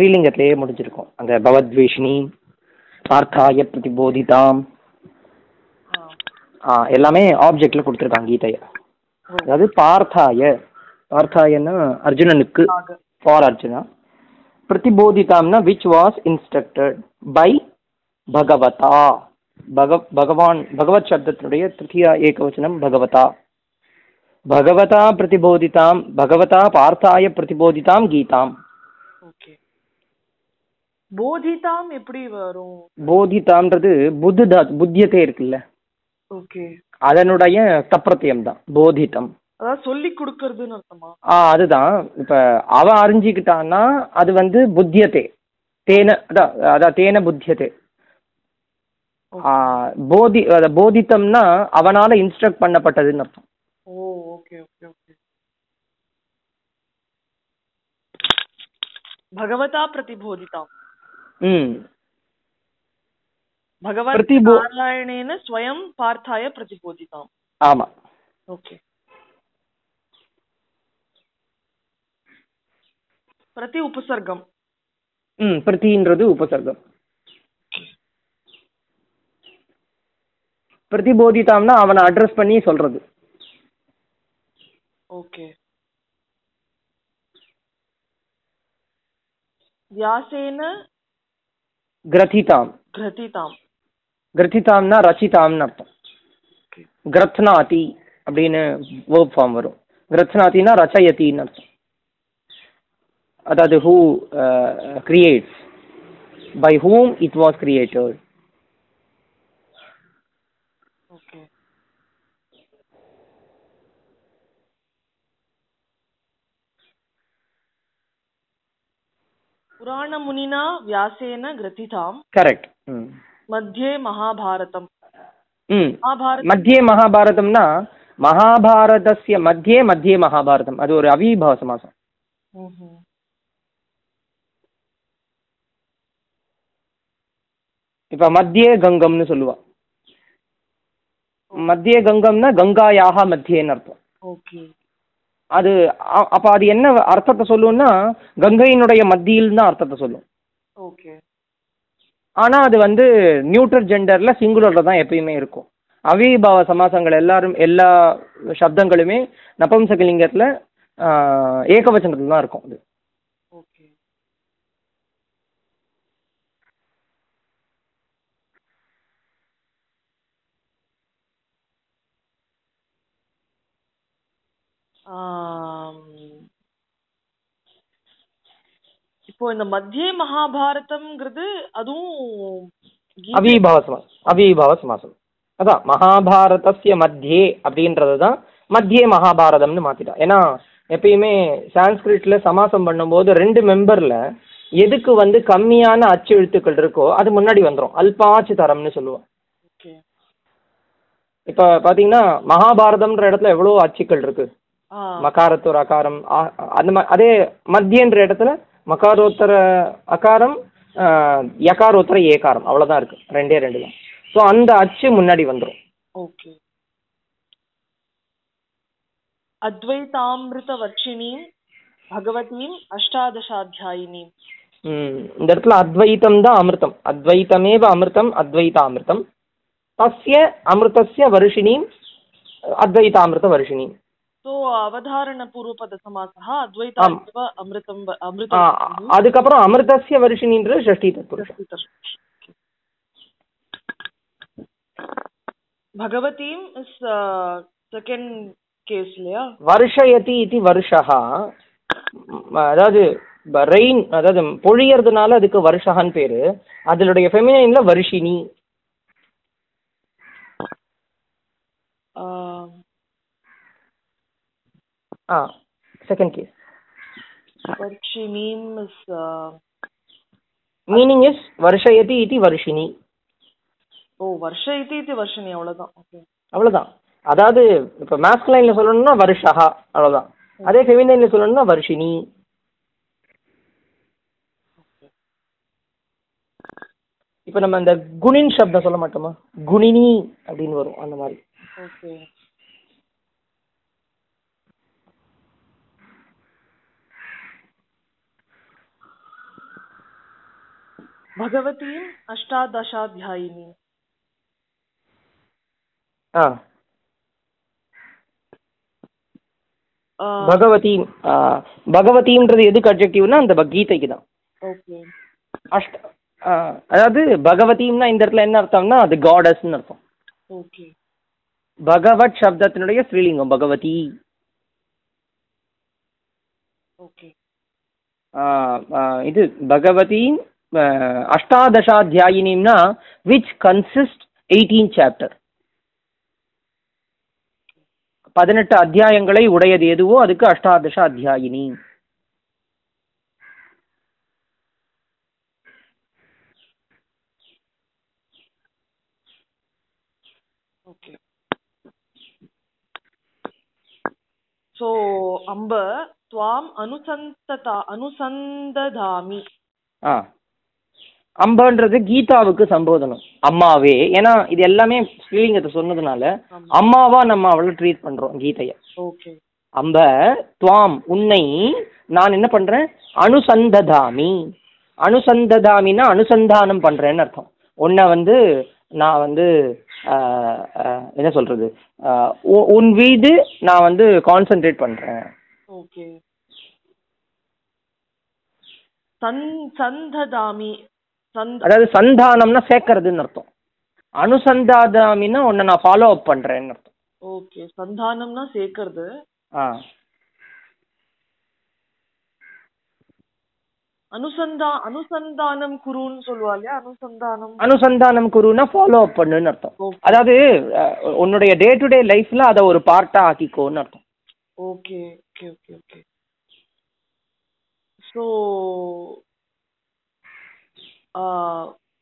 ஸ்ரீலிங்கத்திலேயே முடிஞ்சிருக்கும். அந்த பவத்வேஷினி பார்த்தாய பிரதிபோதிதாம். ஆ. எல்லாமே ஆப்ஜெக்ட்ல கொடுத்துருக்காங்க கீதைய. அதாவது பார்த்தாய. பார்த்தாயன்னா அர்ஜுனனுக்கு ஃபார் அர்ஜுனா. பிரதிபோதிதாம்னா விச் வாஸ் இன்ஸ்ட்ரக்டட் பை பகவதா. பக பகவான் பகவத் சப்தத்தினுடைய திருத்தியா ஏகவச்சனம் பகவதா. பகவதா பிரதிபோதிதாம் பகவதா பார்த்தாய பிரதிபோதிதாம் கீதாம். போதிதாம் எப்படி வரும் போதிதாம்ன்றது புத்து தாத் புத்தியத்தே இருக்குல்ல ஓகே அதனுடைய தப்பிரத்தியம் தான் போதிதம் அதாவது சொல்லி கொடுக்கறதுன்னு அர்த்தமா ஆ அதுதான் இப்ப அவன் அறிஞ்சிக்கிட்டான்னா அது வந்து புத்தியத்தே தேன அதான் அதான் தேன புத்தியத்தே ஆ, போதி அத போதித்தம்னா அவனால இன்ஸ்ட்ரக்ட் பண்ணப்பட்டதுன்னு அர்த்தம் ஓ ஓகே ஓகே ஓகே भगवता प्रतिबोधिताम् ம் भगवत् प्रतिबो- नारायणेन स्वयं पार्थाय प्रतिबोधिताम् ஆமா ओके प्रति उपसर्गम् ம் பிரதின்றது உபசர்க்கம் பிரதிபோதிதாம்னா அவனை அட்ரஸ் பண்ணி சொல்றது ओके व्यासेन கிரதிதாம் घृतिताम् கிரதிதாம்னா ரச்சிதாம்னு அர்த்தம் Okay. கிரத்னாதி அப்படின்னு வேர்ப் ஃபார்ம் வரும் கிரத்னாத்தினா ரச்சயத்தின்னு அர்த்தம் அதாவது who creates by whom it was created पुराणमुनिना व्यासेन ग्रथिताम् கரெக்ட் ம் मध्ये महाभारतम् ம் महाभारत மத்தியே மகாபாரதம்னா மகாபாரதஸ்ய மத்தியே மத்தியே மகாபாரதம் அது ஒரு அவிபாவ சமாசம் ம்ஹும். இப்ப மத்தியே கங்கம்னு சொல்லுவா மத்தியே கங்கம்னா கங்காயாக மத்தியேன்னு அர்த்தம் ஓகே அது அப்ப அது என்ன அர்த்தத்தை சொல்லும்னா கங்கையினுடைய மத்தியில் தான் அர்த்தத்தை சொல்லும். ஓகே. ஆனா அது வந்து நியூட்ரல் ஜெண்டர்ல சிங்குலர்ல தான் எப்பயுமே இருக்கும். அவிபாவ சமாசங்கள் எல்லாரும் எல்லா சப்தங்களுமே நபம்சகலிங்கத்துல ஆஹ், ஏகவச்சனத்துல தான் இருக்கும் அது ஓகே ஆம். இப்போ இந்த மத்திய மகாபாரதம்ங்கிறது அதுவும் அவிபாவ சமாசம் அவிபாவ சமாசம் அதான் மகாபாரதஸ்ய மத்தியே அப்படின்றது தான் மத்தியே மகாபாரதம்னு மாத்திட்டா. ஏன்னா எப்பயுமே சான்ஸ்கிரிட்ல சமாசம் பண்ணும்போது ரெண்டு மெம்பர்ல எதுக்கு வந்து கம்மியான அச்சு எழுத்துக்கள் இருக்கோ அது முன்னாடி வந்துரும். அல்பாச்சு தரம்னு சொல்லுவோம். ஓகே. இப்ப பாத்தீங்கன்னா மகாபாரதம்ன்ற இடத்துல எவ்வளவு அச்சுக்கள் இருக்கு. ஆ மகாரத்தோர அகாரம் அந்த மா- அதே மத்தியன்ற இடத்துல மகாரோத்தர அகாரம் யகாரோத்தர ஏகாரம் அவ்வளவுதான் இருக்கு. ரெண்டே ரெண்டு தான் ஸோ அந்த அச்சு முன்னாடி வந்துரும். ஓகே. அத்வைதாமிருதவர்ஷிணீம் பகவதீம் அஷ்டாதசாத்தியாயினீம். ம், இந்த இடத்துல அத்வைத்தம் தான் அமிர்தம். அத்வைத்தமேவ அமிர்தம் அத்வைதாமிர்தம். தஸ்ய அமிர்தஸ்ய வருஷினீம் அத்வைதாமிர்த வருஷினீம். அதுக்கப்புறம் அமிர்தஸ்ய வருஷினின்றது ஷஷ்டி தத்புருஷம் பகவதீம் செகண்ட் கேஸ் இல்லையா? வருஷயதி இது வருஷா. அதாவது ரெயின் அதாவது பொழியறதுனால அதுக்கு வருஷகான்னு பேரு. அதனுடைய ஃபெமினைன்ல வருஷினி. ஆ செகண்ட் கேஸ் வர்ஷினீம் இஸ் மீனிங் இஸ் வருஷயதி இது வருஷினி ஓ வருஷ இது இது வர்ஷினி அவ்வளவுதான். ஓகே அவ்வளவுதான். அதாவது இப்ப மேஸ்குலைன்ல சொல்லணும்னா வருஷா அவ்வளவுதான். அதே ஃபெமினைன்ல சொல்லணும்னா வருஷினி இப்ப நம்ம இந்த குணின் சப்தம் சொல்ல மாட்டோமா? குணினி அப்படின்னு வரும் அந்த மாதிரி. ஓகே भगवतीम् अष्टादशाध्यायिनी ஆ आ, பகவதி ஆ, பகவதின்றது எதுக்கு அப்ஜெக்டிவ்னா அந்த ப- கீதைக்கு தான் ओके அஷ்ட ஆ, அதாவது பகவதின்னா இந்த இடத்துல என்ன அர்த்தம்னா அது காடஸ்ன்னு அர்த்தம் ओके பகவத் சப்தத்தினுடைய ஸ்ரீலிங்கம் பகவதி ओके ஆ, ஆ, இது பகவதி ஆ, அஷ்டாதசாத்தியாயினிம்னா விச் கன்சிஸ்ட் எயிட்டீன் சாப்டர் பதினெட்டு அத்தியாயங்களை உடையது எதுவோ அதுக்கு அஷ்டாதச அத்தியாயினி ஓகே. ஸோ அம்ப துவாம் அனுசந்ததா அனுசந்ததாமி. ஆ. அம்பான்றது கீதாவுக்கு சம்போதனம். அம்மாவே. ஏன்னா இது எல்லாமே ஸ்ரீலிங்கத்தை சொன்னதுனால அம்மாவா நம்ம அவளை ட்ரீட் பண்றோம் கீதைய. அம்ப துவாம் உன்னை நான் என்ன பண்றேன்? அனுசந்ததாமி. அனுசந்ததாமின்னா அனுசந்தானம் பண்றேன்னு அர்த்தம். உன்னை வந்து நான் வந்து என்ன சொல்றது? உன் வீடு நான் வந்து கான்சென்ட்ரேட் பண்றேன். ஓகே. சந்ததாமி. அதாவது சந்தானம்னா சேர்க்கறதுன்னு அர்த்தம். அனுசந்தாதாமின்னா உன்னை நான் ஃபாலோ அப் பண்றேன்னு அர்த்தம். ஓகே சந்தானம்னா சேர்க்கறது. ஆ. அனுசந்தா அனுசந்தானம் குருன்னு சொல்லுவா இல்லையா? அனுசந்தானம். அனுசந்தானம் குருன்னா ஃபாலோ அப் பண்ணுன்னு அர்த்தம். அதாவது உன்னுடைய டே டு டே லைஃப்ல அதை ஒரு பார்ட்டா ஆக்கிக்கோன்னு அர்த்தம். Okay okay okay okay. So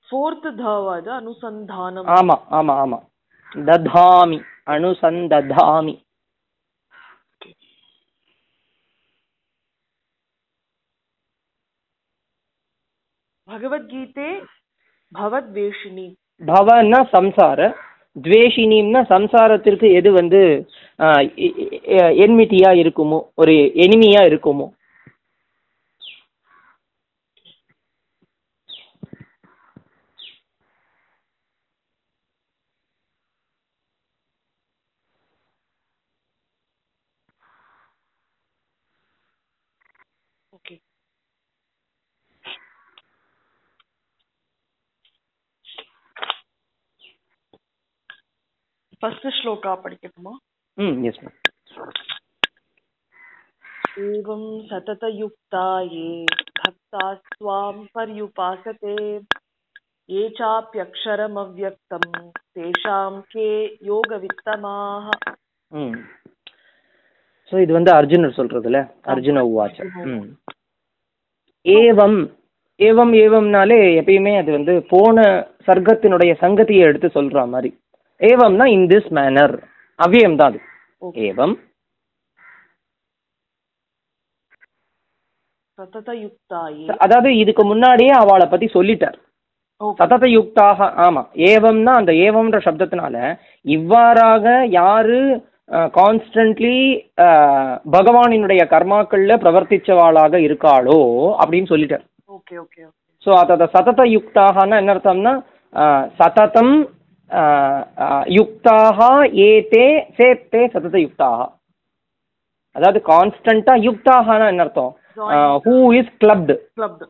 fourth தாவா இது அனுசந்தானம் ஆமா ஆமா ஆமா ததாமி அனுசந்ததாமி பகவத்கீதே பவத்வேஷினி பவன்னா சம்சார துவேஷினிம்னா சம்சாரத்திற்கு எது வந்து என்மிட்டியா இருக்குமோ ஒரு எனிமியா இருக்குமோ ஓகே ஃபர்ஸ்ட் ஸ்லோகா படிக்கட்டுமா ம் எஸ் மேம் एवं सततयुक्ता ये भक्ता त्वां पर्युपासते ये चाप्यक्षरमव्यक्तं तेषां के योगवित्तमाः ம் ஸோ இது வந்து அர்ஜுனர் சொல்றதுல அர்ஜுன உவாச்ச ம் ஏவம் ஏவம் ஏவம்னாலே எப்பயுமே அது வந்து போன சர்க்கத்தினுடைய சங்கதியை எடுத்து சொல்ற மாதிரி ஏவம்னா இன் திஸ் மேனர் அவ்யம் தான் அது ஏவம். அதாவது இதுக்கு முன்னாடியே அவளை பத்தி சொல்லிட்டார். சதத யுக்தாக ஆமா. ஏவம்னா அந்த ஏவம்ன்ற சப்தத்தினால இவ்வாறாக யாரு கான்ஸ்டன்ட்லி பகவானினுடைய கர்மாக்கள்ல பிரவர்த்திச்சவாளாக இருக்காளோ அப்படின்னு சொல்லிட்டார். ஓகே ஓகே ஸோ அதோட சதத யுக்தாகனா என்ன அர்த்தம்னா சததம் யுக்தாக ஏதே சேத்தே சதத யுக்தாக அதாவது கான்ஸ்டண்டா யுக்தாகனா என்ன அர்த்தம் who is clubbed clubbed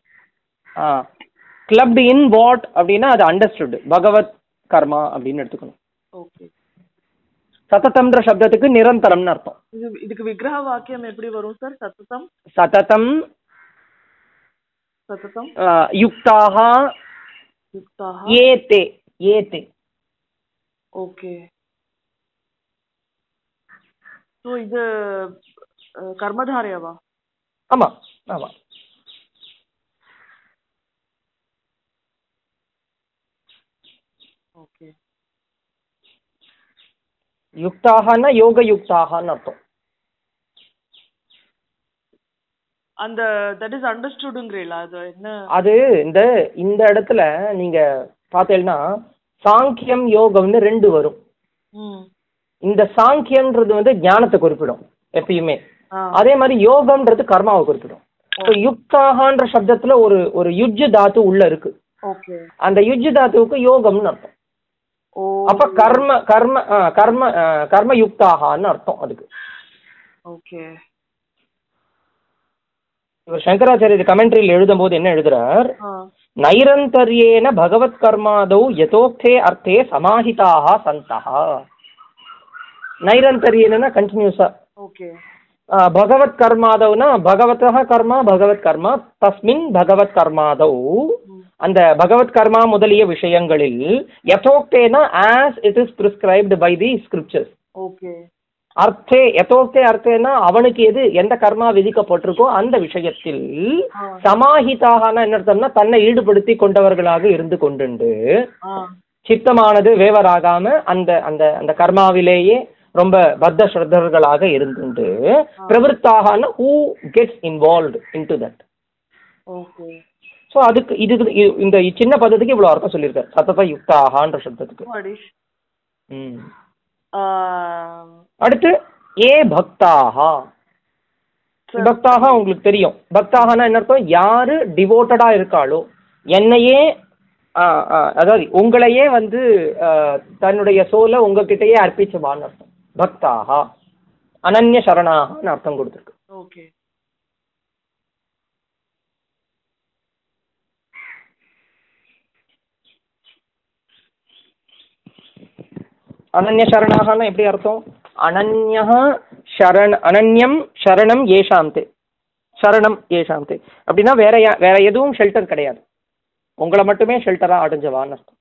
clubbed in what அப்படின்னா அது அண்டர்ஸ்டுட் பகவத் கர்மா அப்படின்னு எடுத்துக்கணும். சததம்ன்ற சப்தத்துக்கு நிரந்தரம்னு அர்த்தம். இது இதுக்கு விக்கிரக வாக்கியம் எப்படி வரும் சார் சததம்? சத்ததம் அஹ், யுக்தாக யுக்தாக ஏதே ஏதே ஓகே ஸோ இது கர்மதாரையவா ஆமா ஆமா. ஓகே யுக்தாகனா யோக யுக்தாகன்னு அர்த்தம். அந்த தட் இஸ் அண்டர்ஸ்டுடுங்கிறீங்களா அது என்ன? அது இந்த இந்த இடத்துல நீங்க பார்த்தீங்கன்னா சாங்கியம் யோகம்னு ரெண்டு வரும். இந்த சாங்கியம்ன்றது வந்து ஞானத்தை குறிப்பிடும் எப்பயுமே. அதே மாதிரி யோகம்ன்றது கர்மாவை குறிப்பிடும். யுக்தாகன்ற சப்தத்துல ஒரு ஒரு யுஜ்ஜ தாத்து உள்ள இருக்கு. அந்த யுஜ் தாத்துவுக்கு யோகம்னு அர்த்தம். அப்ப கர்ம கர்ம கர்ம ஆ, கர்மயுக்தாகான்னு அர்த்தம் அதுக்கு. ஓகே. இவர் சங்கராச்சாரியர் கமெண்ட்ரியில் எழுதும்போது என்ன எழுதுறார்? நைரந்தர்யேன பகவத் கர்மாதௌ யதோக்தே அர்த்தே சமாஹிதாக சந்தः நைரந்தர்யேன கண்டினியூஸா ஓகே. பகவத் கர்மாதௌனா பகவத்தः கர்மா பகவத் கர்மா தஸ்மின் பகவத் கர்மாதௌ அந்த பகவத் கர்மா முதலிய விஷயங்களில் யதோக்தேன as it is prescribed by the scriptures okay. அர்த்தே யதோக்தே அர்த்தேனா அவனுக்கு எது எந்த கர்மா விதிக்கப்பட்டிருக்கோ அந்த விஷயத்தில். சமாஹிதாகனா என்ன அர்த்தம்னா தன்னை ஈடுபடுத்தி கொண்டவர்களாக இருந்து கொண்டுண்டு. சித்தமானது வேவராகாம அந்த அந்த அந்த கர்மாவிலேயே ரொம்ப பத்த ஸ்ரத்தர்களாக இருந்துண்டு. பிரவருத்தாகனா who gets involved in to that okay. So அதுக்கு இது இது- இந்த சின்ன பதத்துக்கு இவ்வளோ அர்த்தம் சொல்லியிருக்காரு. சத்தத யுக்தாகான்ற சப்தத்துக்கு ம். அடுத்து ஏ பக்தாகா பக்தாக உங்களுக்கு தெரியும். பக்தாகனா என்ன அர்த்தம்? யாரு டிவோட்டடா இருக்காளோ என்னையே அதாவது உங்களையே வந்து தன்னுடைய சோலை உங்ககிட்டயே அர்ப்பிச்சவான்னு அர்த்தம். பக்தாகா அனன்ய சரணாகன்னு அர்த்தம் கொடுத்துருக்கு. ஓகே. அனன்ய சரணாகனா எப்படி அர்த்தம்? அனன்யா சரண அனன்யம் சரணம் ஏஷாந்தே சரணம் ஏஷாந்தே அப்படின்னா வேற யா- வேற எதுவும் ஷெல்டர் கிடையாது. உங்களை மட்டுமே ஷெல்டரா அடைஞ்சவான்னு அர்த்தம்.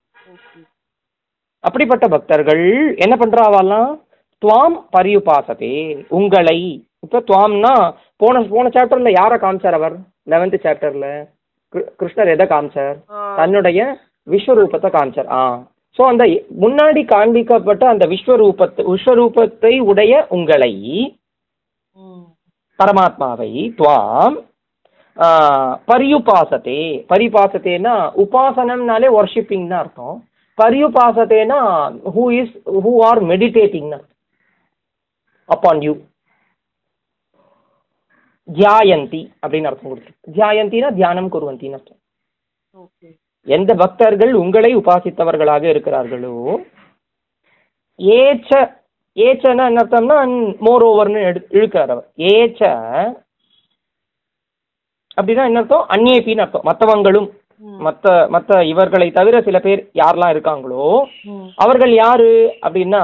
அப்படிப்பட்ட பக்தர்கள் என்ன பண்றாவாலாம் துவாம் பரியுபாசதே. உங்களை இப்ப துவாம்னா போன போன சாப்டர்ல யாரை காமிச்சார் அவர்? லெவன்த் சாப்டர்ல கிருஷ்ணர் எதை காமிச்சார்? தன்னுடைய விஸ்வரூபத்தை காமிச்சார். ஆ. ஸோ அந்த முன்னாடி காண்பிக்கப்பட்ட அந்த விஸ்வரூபத்தை விஸ்வரூபத்தை உடைய உங்களை பரமாத்மாவை துவாம் பரியுபாசத்தே. பரிபாசத்தேனா உபாசனம்னாலே ஒர்ஷிப்பிங் தான் அர்த்தம் பரியுபாசத்தேனா who is who are meditating upon you தியாயந்தி அப்படின்னு அர்த்தம் கொடுத்துருக்கு. தியாயந்தினா தியானம் குருவந்தின்னு அர்த்தம். ஓகே. எந்த பக்தர்கள் உங்களை உபாசித்தவர்களாக இருக்கிறார்களோ ஏச்ச ஏச்சன்னா என்ன அர்த்தம்னா மோர் ஓவர்னு எடு இழுக்கிறார் அவர். ஏச்ச அப்படின்னா என்ன அர்த்தம்? அந்நேபின்னு அர்த்தம். மற்றவங்களும் மற்ற மற்ற இவர்களை தவிர சில பேர் யாரெல்லாம் இருக்காங்களோ அவர்கள் யாரு அப்படின்னா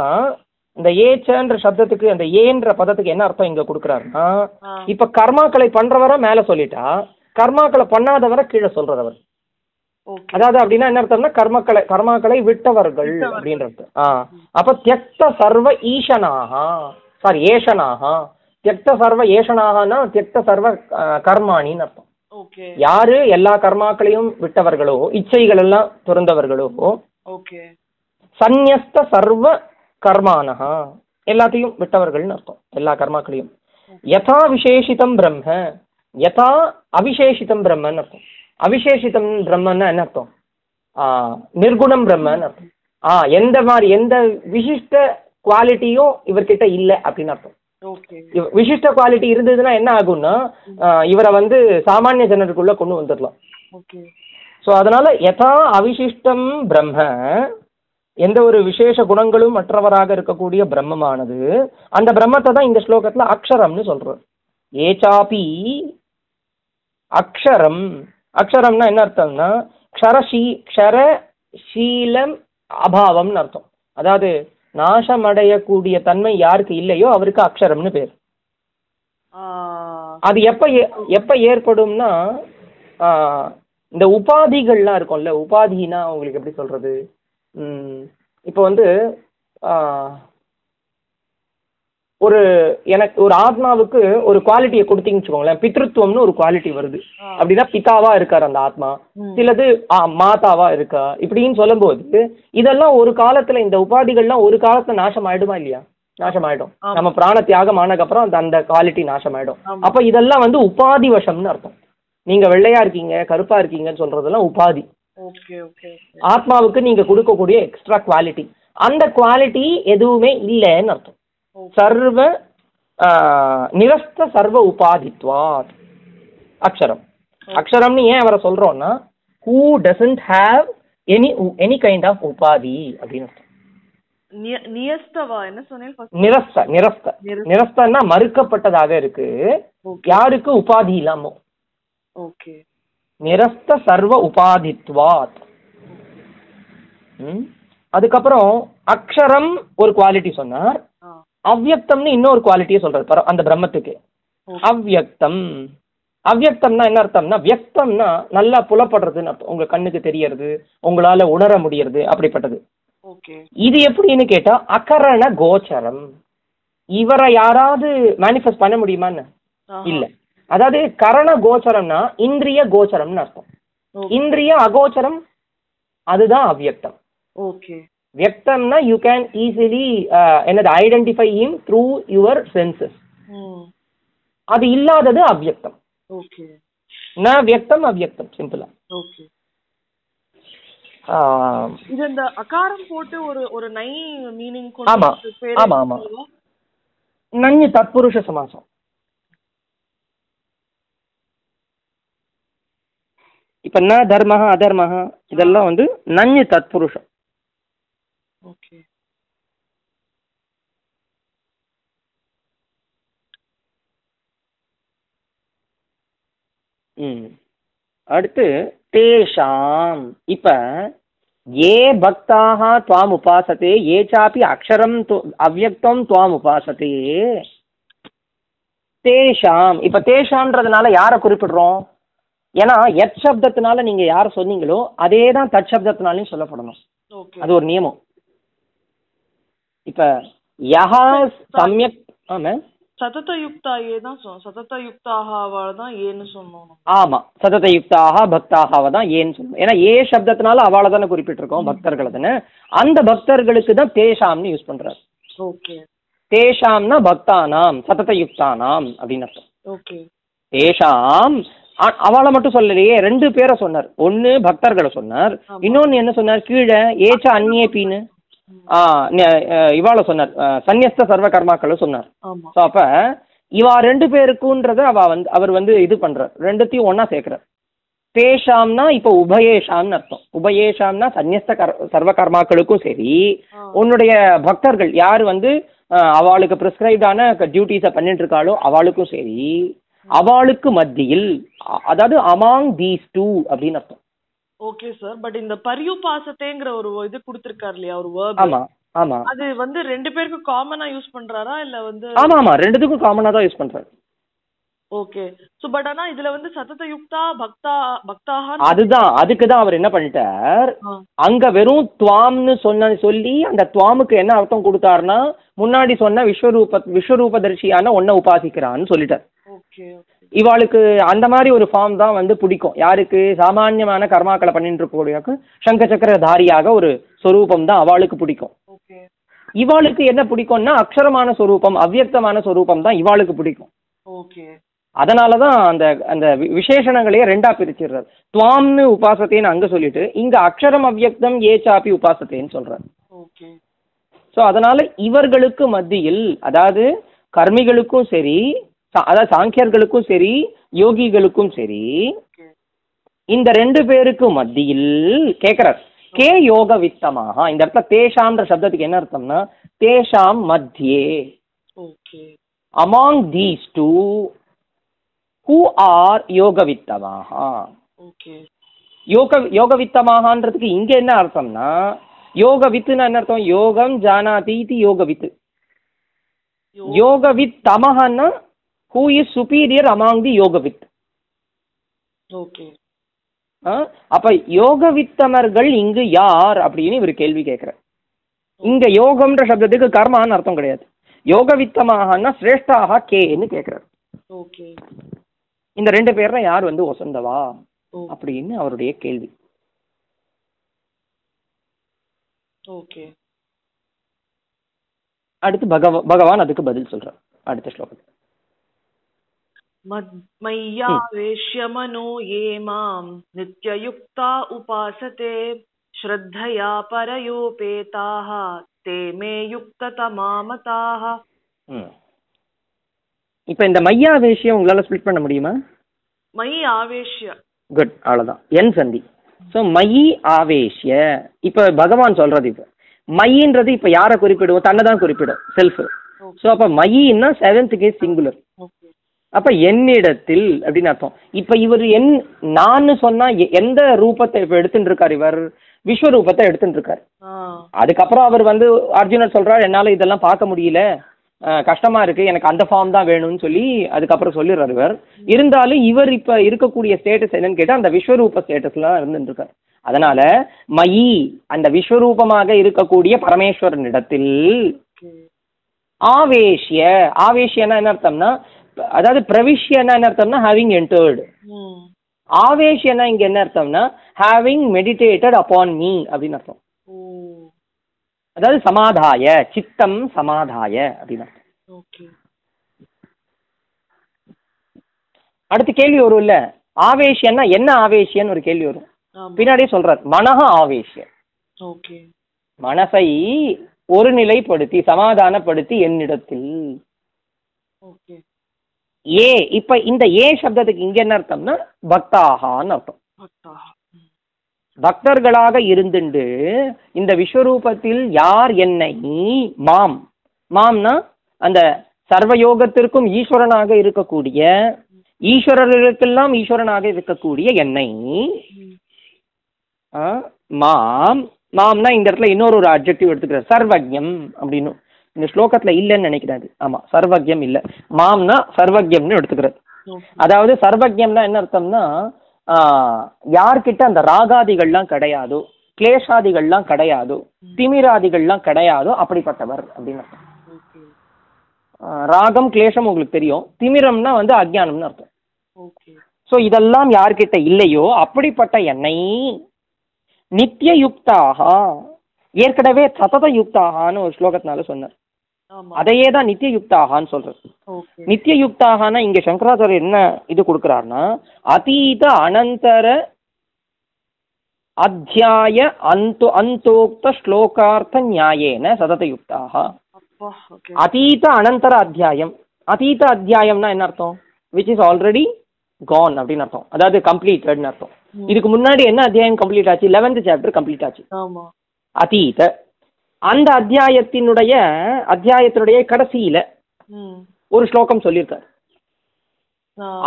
இந்த ஏச்சன்ற சப்தத்துக்கு அந்த ஏன்ற பதத்துக்கு என்ன அர்த்தம் இங்க கொடுக்குறாருன்னா இப்ப கர்மாக்களை பண்றவரை மேல சொல்லிட்டா கர்மாக்களை பண்ணாதவரை கீழே சொல்றது அவர். ஓகே அதாவது அப்படின்னா என்ன அர்த்தம்னா கர்மக்களை கர்மாக்களை விட்டவர்கள் விட்டவர்கள். அப்படின்ற அர்த்தம். ஆ. அப்ப தியக்த சர்வ ஈசனாகா சாரி ஏஷனாகா தியக்த சர்வ ஏஷனாகனா தியக்த சர்வ கர்மாணின்னு அர்த்தம். யாரு எல்லா கர்மாக்களையும் விட்டவர்களோ இச்சைகள் எல்லாம் துறந்தவர்களோ சந்நியஸ்த சர்வ கர்மானஹா. எல்லாத்தையும் விட்டவர்கள்னு அர்த்தம். எல்லா கர்மாக்களையும். யதா விசேஷிதம் பிரம்ம. யதா அவிசேஷிதம் பிரம்மன்னு அர்த்தம். அவிசேஷிதம் பிரம்மன்னா என்ன அர்த்தம்? ஆ, நிர்குணம் பிரம்மன்னு அர்த்தம். ஆ எந்த மாதிரி எந்த விசிஷ்ட குவாலிட்டியும் இவர்கிட்ட இல்லை அப்படின்னு அர்த்தம். விசிஷ்ட குவாலிட்டி இருந்ததுன்னா என்ன ஆகும்னா இவரை வந்து சாமானிய ஜனருக்குள்ள கொண்டு வந்துடலாம். ஓகே. ஸோ அதனால யதா அவிசிஷ்டம் பிரம்ம எந்த ஒரு விசேஷ குணங்களும் மற்றவராக இருக்கக்கூடிய பிரம்மமானது அந்த பிரம்மத்தை தான் இந்த ஸ்லோகத்துல அக்ஷரம்னு சொல்றோம். ஏச்சாபி அக்ஷரம். அக்ஷரம்னா என்ன அர்த்தம்னா க்ஷரஷீ க்ஷர சீலம் அபாவம்னு அர்த்தம். அதாவது நாசமடையக்கூடிய தன்மை யாருக்கு இல்லையோ அவருக்கு அக்ஷரம்னு பேர். அது எப்ப எப்ப ஏற்படும்னா இந்த உபாதிகள்லாம் இருக்கும்ல உபாதினா உங்களுக்கு எப்படி சொல்றது? ம், இப்போ வந்து ஒரு எனக்கு ஒரு ஆத்மாவுக்கு ஒரு குவாலிட்டியை கொடுத்தீங்கன்னு வச்சுக்கோங்களேன். பித்ருத்துவம்னு ஒரு குவாலிட்டி வருது. அப்படின்னா பிதாவா இருக்கார் அந்த ஆத்மா. சிலது மாதாவா இருக்கா? இப்படின்னு சொல்லும்போது இதெல்லாம் ஒரு காலத்துல இந்த உபாதிகள்லாம் ஒரு காலத்துல நாசம் ஆயிடுமா இல்லையா? நாசம் ஆயிடும் ஆமா. நம்ம பிராண தியாகம் ஆனதுக்கப்புறம் அந்த அந்த குவாலிட்டி நாசம் ஆயிடும். அப்ப இதெல்லாம் வந்து உபாதி வசம்னு அர்த்தம். நீங்க வெள்ளையா இருக்கீங்க கருப்பா இருக்கீங்கன்னு சொல்றதெல்லாம் உபாதி. Okay okay okay. ஆத்மாவுக்கு நீங்க கொடுக்கக்கூடிய எக்ஸ்ட்ரா குவாலிட்டி அந்த குவாலிட்டி எதுவுமே இல்லைன்னு அர்த்தம். சர்வ நிரஸ்த சர்வ உபாதித்வாத் அக்ஷரம் அக்ஷரம்னு ஏன் அவரை சொல்றோம்னா who doesn't have any any kind of உபாதி அப்படின்னு? நிரஸ்த நிரஸ்த நிரஸ்த. நிரஸ்தன்னா மறுக்கப்பட்டதாக இருக்கு. யாருக்கு உபாதி இல்லாமோ. நிரஸ்த சர்வ உபாதித்வாத்? அதுக்கப்புறம் அக்ஷரம் ஒரு குவாலிட்டி சொன்னார் ஆ. அவ்யக்தம்னு இன்னொரு குவாலிட்டியை சொல்றாரு பர- அந்த பிரம்மத்துக்கு Okay. அவ்யக்தம் அவ்யக்தம்னா என்ன அர்த்தம்னா வியக்தம்னா நல்லா புலப்படுறதுன்னு அர்த்தம் உங்க கண்ணுக்கு தெரியறது உங்களால உணர முடியறது அப்படிப்பட்டது. இது எப்படின்னு கேட்டா அகரண கோச்சரம் இவரை யாராவது மேனிஃபெஸ்ட் பண்ண முடியுமான்னு. இல்ல அதாவது கரண கோச்சரம்னா இந்திரிய கோச்சரம்னு அர்த்தம். இந்திரிய அகோச்சரம் அதுதான் அவ்யக்தம் Okay. வியக்தம்னா யூ கேன் ஈஸிலி என்னது identify him through your senses. அது இல்லாதது அவ்யக்தம் Okay. ந வியக்தம் அவ்யக்தம் சிம்பிளா. இது இந்த அகாரம் போட்டு ஒரு ஒரு நை மீனிங் ஆமா. ஆமா, ஆமா. நஞ்சு தத்புருஷ சமாசம் இப்ப ந தர்மஹ அதர்மஹ இதெல்லாம் வந்து நஞ்சு தத்புருஷம் ஓகே. ம். அடுத்து தேஷாம். இப்ப ஏ பக்தாக துவாம் உபாசத்தே ஏ சாப்பி அக்ஷரம் அவ்யக்தம் துவாம் உபாசத்தே தேஷாம். இப்ப தேஷாம்ன்றதுனால யாரை குறிப்பிடுறோம்? ஏன்னா எத் சப்தத்தினால நீங்க யாரை சொன்னீங்களோ அதே தான் தட் சப்தத்தினாலையும் சொல்லப்படணும். அது ஒரு நியமம். இப்ப யஹா சம்யக் ஆமா சததயுக்தா ஏ தான் சொன்னோம் ஏன்னு சொன்னோம். ஆமா. சததயுக்தாக பக்தாகவ தான் ஏன்னு ஏன்னா ஏ சப்தத்தினால அவளை தானே குறிப்பிட்டிருக்கோம் பக்தர்களை தானே அந்த பக்தர்களுக்கு தான் தேஷாம்னு யூஸ் பண்றாரு. ஓகே. தேஷாம்னா பக்தானாம் சததயுக்தானாம் அப்படின்னு அர்த்தம். ஓகே. தேஷாம் அவளை மட்டும் சொல்லலையே ரெண்டு பேரை சொன்னார். ஒன்னு பக்தர்களை சொன்னார். இன்னொன்னு என்ன சொன்னார்? கீழே ஏச்ச அந்நிய பீனு ஆ ந- அஹ் இவாளை சொன்னார். சந்நியஸ்த சர்வ கர்மாக்களை சொன்னார் ஸோ அப்ப இவா ரெண்டு பேருக்குன்றத அவ வந்து அவர் வந்து இது பண்றார். ரெண்டுத்தையும் ஒண்ணா சேர்க்கிறார். தேஷாம்னா இப்போ உபயேஷாம்னு அர்த்தம். உபயேஷாம்னா சந்நியஸ்த கர் சர்வ கர்மாக்களுக்கும் சரி. உன்னுடைய பக்தர்கள் யார் வந்து அவளுக்கு ப்ரிஸ்கிரைப்டான டியூட்டிஸை பண்ணிட்டு இருக்காளோ அவளுக்கும் சரி அவளுக்கு மத்தியில் அதாவது அமாங் தீஸ் டூ அப்படின்னு அர்த்தம். ஓகே சார் பட் இந்த பரியுபாசத்தைங்கிற ஒரு இது கொடுத்திருக்காரு இல்லையா? ஒரு verb ஆமா ஆமா. அது வந்து ரெண்டு பேருக்கும் காமனா யூஸ் பண்றாரா? இல்ல வந்து ஆமா ஆமா. ரெண்டுத்துக்கும் காமனா தான் யூஸ் பண்றாரு. ஓகே சோ பட் ஆனா இதுல வந்து சததயுக்தா பக்தா பக்தாக அதுதான். அதுக்கு தான் அவர் என்ன பண்ணிட்டார்? அங்க வெறும் துவாம்னு சொன்ன சொல்லி அந்த துவாமுக்கு என்ன அர்த்தம் கொடுத்தாருன்னா முன்னாடி சொன்ன விஸ்வரூப விஸ்வரூபதர்ஷியான ஒன்ன உபாசிக்கிறான்னு சொல்லிட்டார். ஓகே இவாளுக்கு அந்த மாதிரி ஒரு ஃபார்ம் தான் வந்து பிடிக்கும். யாருக்கு? சாமானியமான கர்மாக்களை பண்ணிட்டு இருக்கக்கூடியக்கு சங்க சக்கரதாரியாக ஒரு சொரூபம் தான் அவளுக்கு பிடிக்கும். இவாளுக்கு என்ன பிடிக்கும்னா அக்ஷரமான சொரூபம் அவ்யக்தமான சொரூபம் தான் இவாளுக்கு பிடிக்கும். ஓகே. அதனால தான் அந்த அந்த விசேஷணங்களையே ரெண்டா பிரிச்சிடுறாரு. துவாம்னு உபாசத்தேன்னு அங்க சொல்லிட்டு இங்க அக்ஷரம் அவ்யக்தம் ஏ சாப்பி உபாசத்தேன்னு சொல்றாரு. ஓகே. ஸோ அதனால இவர்களுக்கு மத்தியில் அதாவது கர்மிகளுக்கும் சரி அதாவது சாங்கியர்களுக்கும் சரி யோகிகளுக்கும் சரி இந்த ரெண்டு பேருக்கும் மத்தியில் கேட்கிறார் கே யோக வித்தமாக இந்த இடத்துல தேஷாம்ன்ற சப்தத்துக்கு என்ன அர்த்தம்னா தேஷாம் மத்தியே. Okay. Among these two who are யோக வித்தமாக ஓகே. யோக யோக வித்தமாகன்றதுக்கு இங்க என்ன அர்த்தம்னா யோக வித்துன்னு என்ன அர்த்தம்? யோகம் ஜானாதி இது யோக வித்து யோக வித் தமஹன்னா who is superior among the யோக வித் ஓகே அப்ப யோக வித்தமர்கள் இங்கு யார் அப்படின்னு இவர் கேள்வி கேட்கிறார். இங்க யோகம்ன்ற சப்தத்துக்கு கர்மான்னு அர்த்தம் கிடையாது. யோக வித்தமாகனா சிரேஷ்டாக கேன்னு கேட்கிறார். ஓகே இந்த ரெண்டு பேர்ல யார் வந்து ஒசந்தவா? அப்படின்னு அவருடைய கேள்வி. ஓகே அடுத்து பகவ பகவான் அதுக்கு பதில் சொல்றார். அடுத்த ஸ்லோகத்தில். मद् मय्यावेश्य मनो ये माम् नित्ययुक्ता उपासते श्रद्धया परयोपेताः ते मे युक्ततमामताः ம் இப்போ இந்த மையா விஷயம் உங்களால ஸ்பிளிட் பண்ண முடியுமா मयि आवेश्य குட் அவ்வளோதான் என் சந்தி ஸோ மயி ஆவேஷ்ய இப்போ பகவான் சொல்றது இப்போ மயின்றது இப்போ யாரை குறிப்பிடும் தன்னை தான் குறிப்பிடும் செல்ஃப் ஸோ அப்போ மயின்னா செவன்த் கேஸ் சிங்குலர் ஓகே அப்ப என்னிடத்தில் அப்படின்னு அர்த்தம். இப்ப இவர் என் நான் சொன்னா எந்த ரூபத்தை இப்ப எடுத்துட்டு இருக்காரு இவர்? விஸ்வரூபத்தை எடுத்துட்டு இருக்காரு அதுக்கப்புறம் அவர் வந்து அர்ஜுனர் சொல்றாரு என்னால இதெல்லாம் பார்க்க முடியல. கஷ்டமா இருக்கு. எனக்கு அந்த ஃபார்ம் தான் வேணும்னு சொல்லி அதுக்கப்புறம் சொல்லிடுறாரு இவர். இருந்தாலும் இவர் இப்ப இருக்கக்கூடிய ஸ்டேட்டஸ் என்னன்னு கேட்டா அந்த விஸ்வரூப ஸ்டேட்டஸ்ல இருந்துட்டு இருக்காரு அதனால மயி அந்த விஸ்வரூபமாக இருக்கக்கூடிய பரமேஸ்வரனிடத்தில் ஓகே ஆவேஷ்ய ஆவேஷ்யன்னா என்ன அர்த்தம்னா அதாவது பிரவிஷ்யன்னா என்ன அர்த்தம்னா ஹேவிங் என்டர்டு ம். ஆவேஷ்யன்னா இங்க என்ன அர்த்தம்னா ஹேவிங் மெடிடேட்டட் அப்பான் மீ அப்படின்னு அர்த்தம். அதாவது சமாதாய சித்தம் சமாதாய அப்படின்னு அர்த்தம். அடுத்த கேள்வி வரும் இல்ல? ஆவேஷ்யன்னா என்ன ஆவேஷ்யன்னு ஒரு கேள்வி வரும். பின்னாடியே சொல்றார் மனஹ ஆவேஷ்ய. மனசை ஒருநிலைப்படுத்தி சமாதானப்படுத்தி என்னிடத்தில். ஓகே. ஏ இப்ப இந்த ஏ சப்தத்துக்கு இங்க என்ன அர்த்தம்னா பக்தாகான்னு அர்த்தம். பக்தர்களாக இருந்துண்டு இந்த விஸ்வரூபத்தில் யார் என்னை மாம். மாம்னா அந்த சர்வயோகத்திற்கும் ஈஸ்வரனாக இருக்கக்கூடிய ஈஸ்வரர்களுக்கெல்லாம் ஈஸ்வரனாக இருக்கக்கூடிய என்னை. மாம். மாம்னா இந்த இடத்துல இன்னொரு ஒரு அப்ஜெக்டிவ் எடுத்துக்கிறார். சர்வஜம் அப்படின்னு. இந்த ஸ்லோகத்துல இல்லைன்னு நினைக்கிறாரு. ஆமா சர்வஜம் இல்ல. மாம்னா சர்வஜம்னு எடுத்துக்கிறார் ஓகே. அதாவது சர்வஜம்னா என்ன அர்த்தம்னா யார்கிட்ட அந்த ராகாதிகள்லாம் கிடையாதோ கிளேஷாதிகள்லாம் கிடையாதோ திமிராதிகள்லாம் கிடையாதோ அப்படிப்பட்டவர் அப்படின்னு அர்த்தம். ராகம் கிளேஷம் உங்களுக்கு தெரியும். திமிரம்னா வந்து அஜ்ஞானம்னு அர்த்தம். ஓகே. ஸோ இதெல்லாம் யார்கிட்ட இல்லையோ அப்படிப்பட்ட என்னை நித்திய யுக்தாக ஏற்கனவே சதத யுக்தாகான்னு ஒரு ஸ்லோகத்தினால சொன்னார். அதையே தான் நித்திய யுக்தாகான்னு சொல்றது. நித்திய யுக்தாகனா இங்க சங்கராச்சாரியர் என்ன இது கொடுக்குறாருன்னா அதீத அனந்தர அத்தியாய அந்தோ அந்தோக்த ஸ்லோகார்த்த நியாயேன சதத யுக்தாக அதீத அனந்தர அத்தியாயம். அதீத அத்தியாயம்னா என்ன அர்த்தம்? விச் இஸ் ஆல்ரெடி கான் அப்படின்னு அர்த்தம். அதாவது கம்ப்ளீட்டட்னு அர்த்தம். இதுக்கு முன்னாடி என்ன அத்தியாயம் கம்ப்ளீட் ஆச்சு? லெவன்த் சாப்டர் கம்ப்ளீட் ஆச்சு. அதீத அந்த அத்தியாயத்தினுடைய அத்தியாயத்தினுடைய கடைசியில ஒரு ஸ்லோகம் சொல்லியிருக்காரு.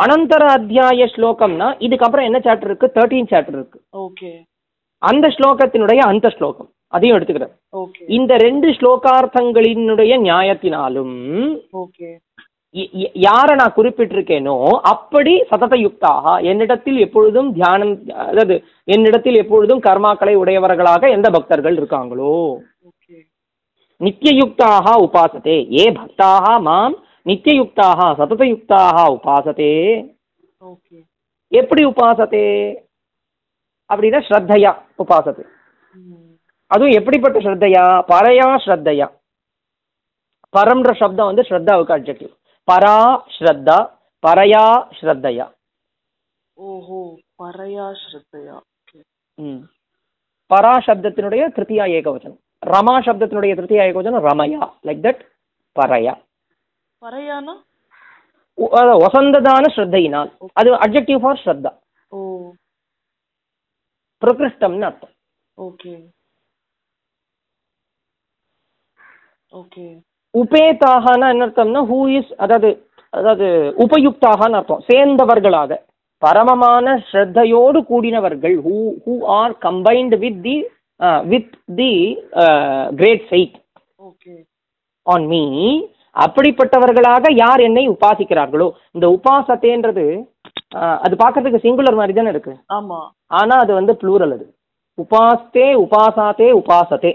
அனந்தர அத்தியாய ஸ்லோகம்னா இதுக்கப்புறம் என்ன சாப்டர் இருக்கு? தேர்ட்டீன் சாப்டர் இருக்கு. ஓகே. அந்த ஸ்லோகத்தினுடைய அந்த ஸ்லோகம். அதையும் எடுத்துக்கிறேன். இந்த ரெண்டு ஸ்லோகார்த்தங்களினுடைய நியாயத்தினாலும் யாரை நான் குறிப்பிட்டிருக்கேனோ அப்படி சதத யுக்தாக என்னிடத்தில் எப்பொழுதும் தியானம் அதாவது என்னிடத்தில் எப்பொழுதும் கர்மாக்களை உடையவர்களாக எந்த பக்தர்கள் இருக்காங்களோ நித்தியயுக்தாக உபாசதே ஏ பக்தாக மாம் நித்தியயுக்தாக சததயுக்தாக உபாசதே ஓகே. எப்படி உபாசதே அப்படின்னா ஸ்ரத்தையா உபாசதே ம். அதுவும் எப்படிப்பட்ட ஸ்ரத்தையா? பரையா ஸ்ரத்தையா. பரம்ன்ற சப்தம் வந்து ஸ்ரத்தாவுக்கு அட்ஜெக்டிவ் பரா ஸ்ரத்தா பரையா ஸ்ரத்தையா. ஓஹோ பரையா ஸ்ரத்தையா. ம். பரா சப்தத்தினுடைய திருத்தியா ஏகவச்சனம் ரமா சப்தத்தினுடைய திருத்தியா ஏகவச்சனம் ரமயா லைக் தட் பரையா. பரையானா? வசந்ததான ஸ்ரத்தையினால். அது அட்ஜெக்டிவ் ஃபார் ஸ்ரத்தா. ஓ. பிரகிருஷ்டம்னு அர்த்தம். ஓகே. ஓகே. உபேதாகனா என்ன அர்த்தம்னா ஹூ இஸ் அதாவது அதாவது உபயுக்தாகன்னு அர்த்தம். சேர்ந்தவர்களாக. பரமமான ஸ்ரத்தையோடு கூடினவர்கள் who who are combined with the with the great faith on me அப்படிப்பட்டவர்களாக யார் என்னை உபாசிக்கிறார்களோ? இந்த உபாசத்தேன்றது அஹ், அது பார்க்கறதுக்கு சிங்குலர் மாதிரி தானே இருக்கு. ஆமா. ஆனா அது வந்து ப்ளூரல் அது. உபாஸ்தே உபாசாத்தே உபாசத்தே.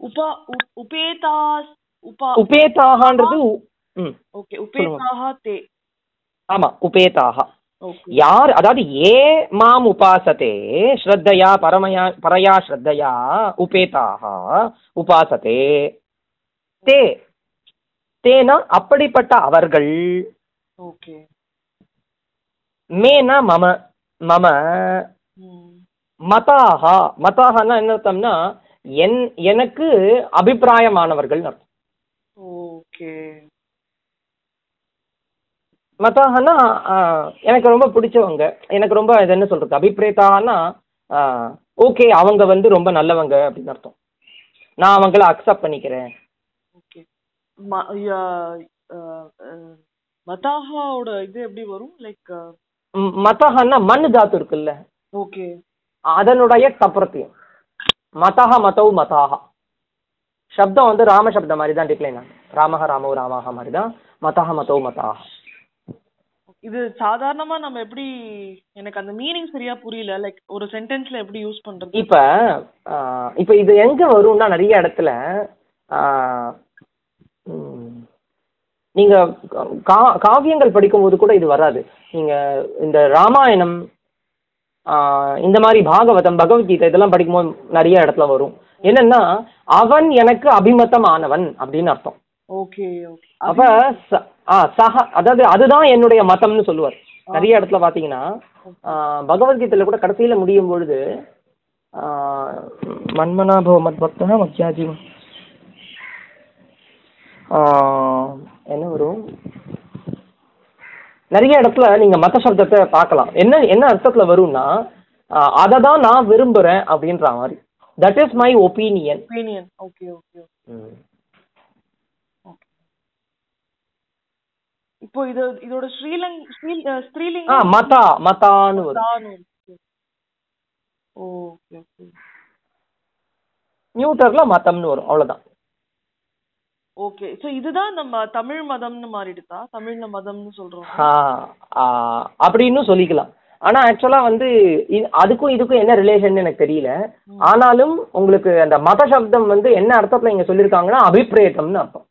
உபா உ- உபேதாஸ் உபா உபேதாகன்றது ஓகே உபேதாக தே ஆமா உபேதாக. யார் அதாவது ஏ மாம் உபாசத்தே ஸ்ரத்தையா பரமயா பரயா ஸ்ரத்தையா உபேதாக உபாசத்தே தே. தேனா அப்படிப்பட்ட அவர்கள். மேனா மம மம. ம். மதாஹா மதாஹான்னா என்ன அர்த்தம்னா என் எனக்கு அபிப்பிராயமானவர்கள் அர்த்தம். ஓகே. மத்தாகனா எனக்கு ரொம்ப பிடிச்சவங்க. எனக்கு ரொம்ப இது என்ன சொல்கிறது அபிப்பிரேத்தான்னா ஓகே அவங்க வந்து ரொம்ப நல்லவங்க அப்படின்னு அர்த்தம். நான் அவங்கள அக்செப்ட் பண்ணிக்கிறேன். ஓகே. மதாஹாவோட இது எப்படி வரும்? லைக் ம், மத்தஹன்னா மண் தாத்து இருக்குல்ல. ஓகே. அதனுடைய தப்புறத்தையும் மதஹ மதௌ மதாஹா சப்தம் வந்து ராம சப்தம் மாதிரி தான் டிக்ளைன் ஆகும் ராமஹ ராமோ ராமாஹா மாதிரி தான் மதஹ மதௌ மதாஹா இது சாதாரணமா நம்ம எப்படி எனக்கு அந்த மீனிங் சரியா புரியல. லைக் ஒரு சென்டென்ஸ்ல எப்படி யூஸ் பண்றது? இப்போ இப்போ இது எங்கே வரும்னா நிறைய இடத்துல நீங்க கா காவியங்கள் படிக்கும்போது கூட இது வராது. நீங்க இந்த ராமாயணம் இந்த மாதிரி பாகவதம் பகவத்கீதை இதெல்லாம் படிக்கும்போது நிறைய இடத்துல வரும். என்னன்னா அவன் எனக்கு அபிமத்தம் ஆனவன் அப்படின்னு அர்த்தம். ஓகே அப்ப சஹ அதாவது அதுதான் என்னுடைய மதம்னு சொல்லுவார். நிறைய இடத்துல பாத்தீங்கன்னா பகவத்கீதையில கூட கடைசியில முடியும் பொழுது ஆஹ், மன்மனாபவ மத்பக்தா மத்யாஜி ஆஹ், என்ன வரும்? நிறைய இடத்துல நீங்க மத சப்தத்தை பார்க்கலாம். என்ன என்ன அர்த்தத்துல வரும்னா அதை தான் நான் விரும்புறேன் அப்படின்ற மாதிரி. That is my opinion opinion okay okay இப்போ இது இதோட ஸ்ரீலங் ஆ மதா மதான்னு ஓகே ஓகே. நியூட்டர்ல மதம்னு வரும் அவ்வளவுதான். ஓகே சோ இதுதான் நம்ம தமிழ் மதம்னு மாறிடுதா? தமிழ்ல மதம்னு சொல்றோம். அப்படின்னு சொல்லிக்கலாம். ஆனா ஆக்சுவலா வந்து அதுக்கும் இதுக்கும் என்ன ரிலேஷன் எனக்கு தெரியல. ஆனாலும் உங்களுக்கு அந்த மத சப்தம் வந்து என்ன அர்த்தத்துல இங்க சொல்லியிருக்காங்கன்னா அபிப்பிரேதம்னு அர்த்தம்.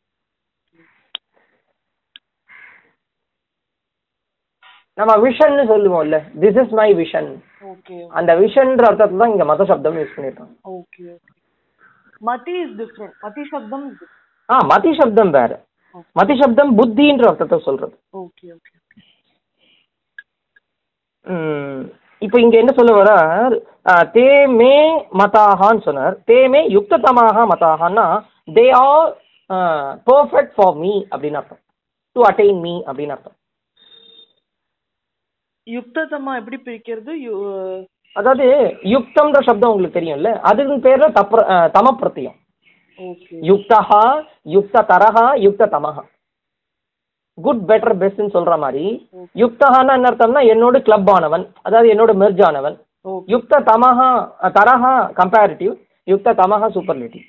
நம்ம விஷன்னு சொல்லுவோம்ல திஸ் இஸ் மை விஷன் அந்த விஷன்ற அர்த்தத்துல தான் இங்க மத சப்தம் யூஸ் பண்ணியிருக்காங்க ஓகே மதி இஸ் டிஃப்ரெண்ட் மதி சப்தம் ஆ மதி சப்தம் வேற. மதி சப்தம் புத்தின்ற அர்த்தத்தை சொல்றது. ஓகே ஓகே இப்போ இங்க என்ன சொல்ல அஹ், தே மே மதாகான்னு சொன்னார். தே மே யுக்ததமாக மதாகன்னா they are perfect for me அப்படின்னு அர்த்தம். டு அட்டைன் மீ அப்படின்னு அர்த்தம். யுக்ததமா எப்படி பிரிக்கிறது? அதாவது யுக்தம்ன்ற சப்தம் உங்களுக்கு தெரியும்ல அதுக்கு பேர்ல தப்ர தம பிரத்தியம் யுக்தஹா யுக்த தரஹா யுக்த தமஹா குட் பெட்டர் பெஸ்ட்னு சொல்ற மாதிரி யுக்தஹான்னா என்ன அர்த்தம்னா என்னோட கிளப் ஆனவன் அதாவது என்னோட மெர்ஜ் ஆனவன். யுக்த தமஹா தரஹா கம்பேரிட்டிவ் யுக்த தமஹா சூப்பர்லேட்டிவ்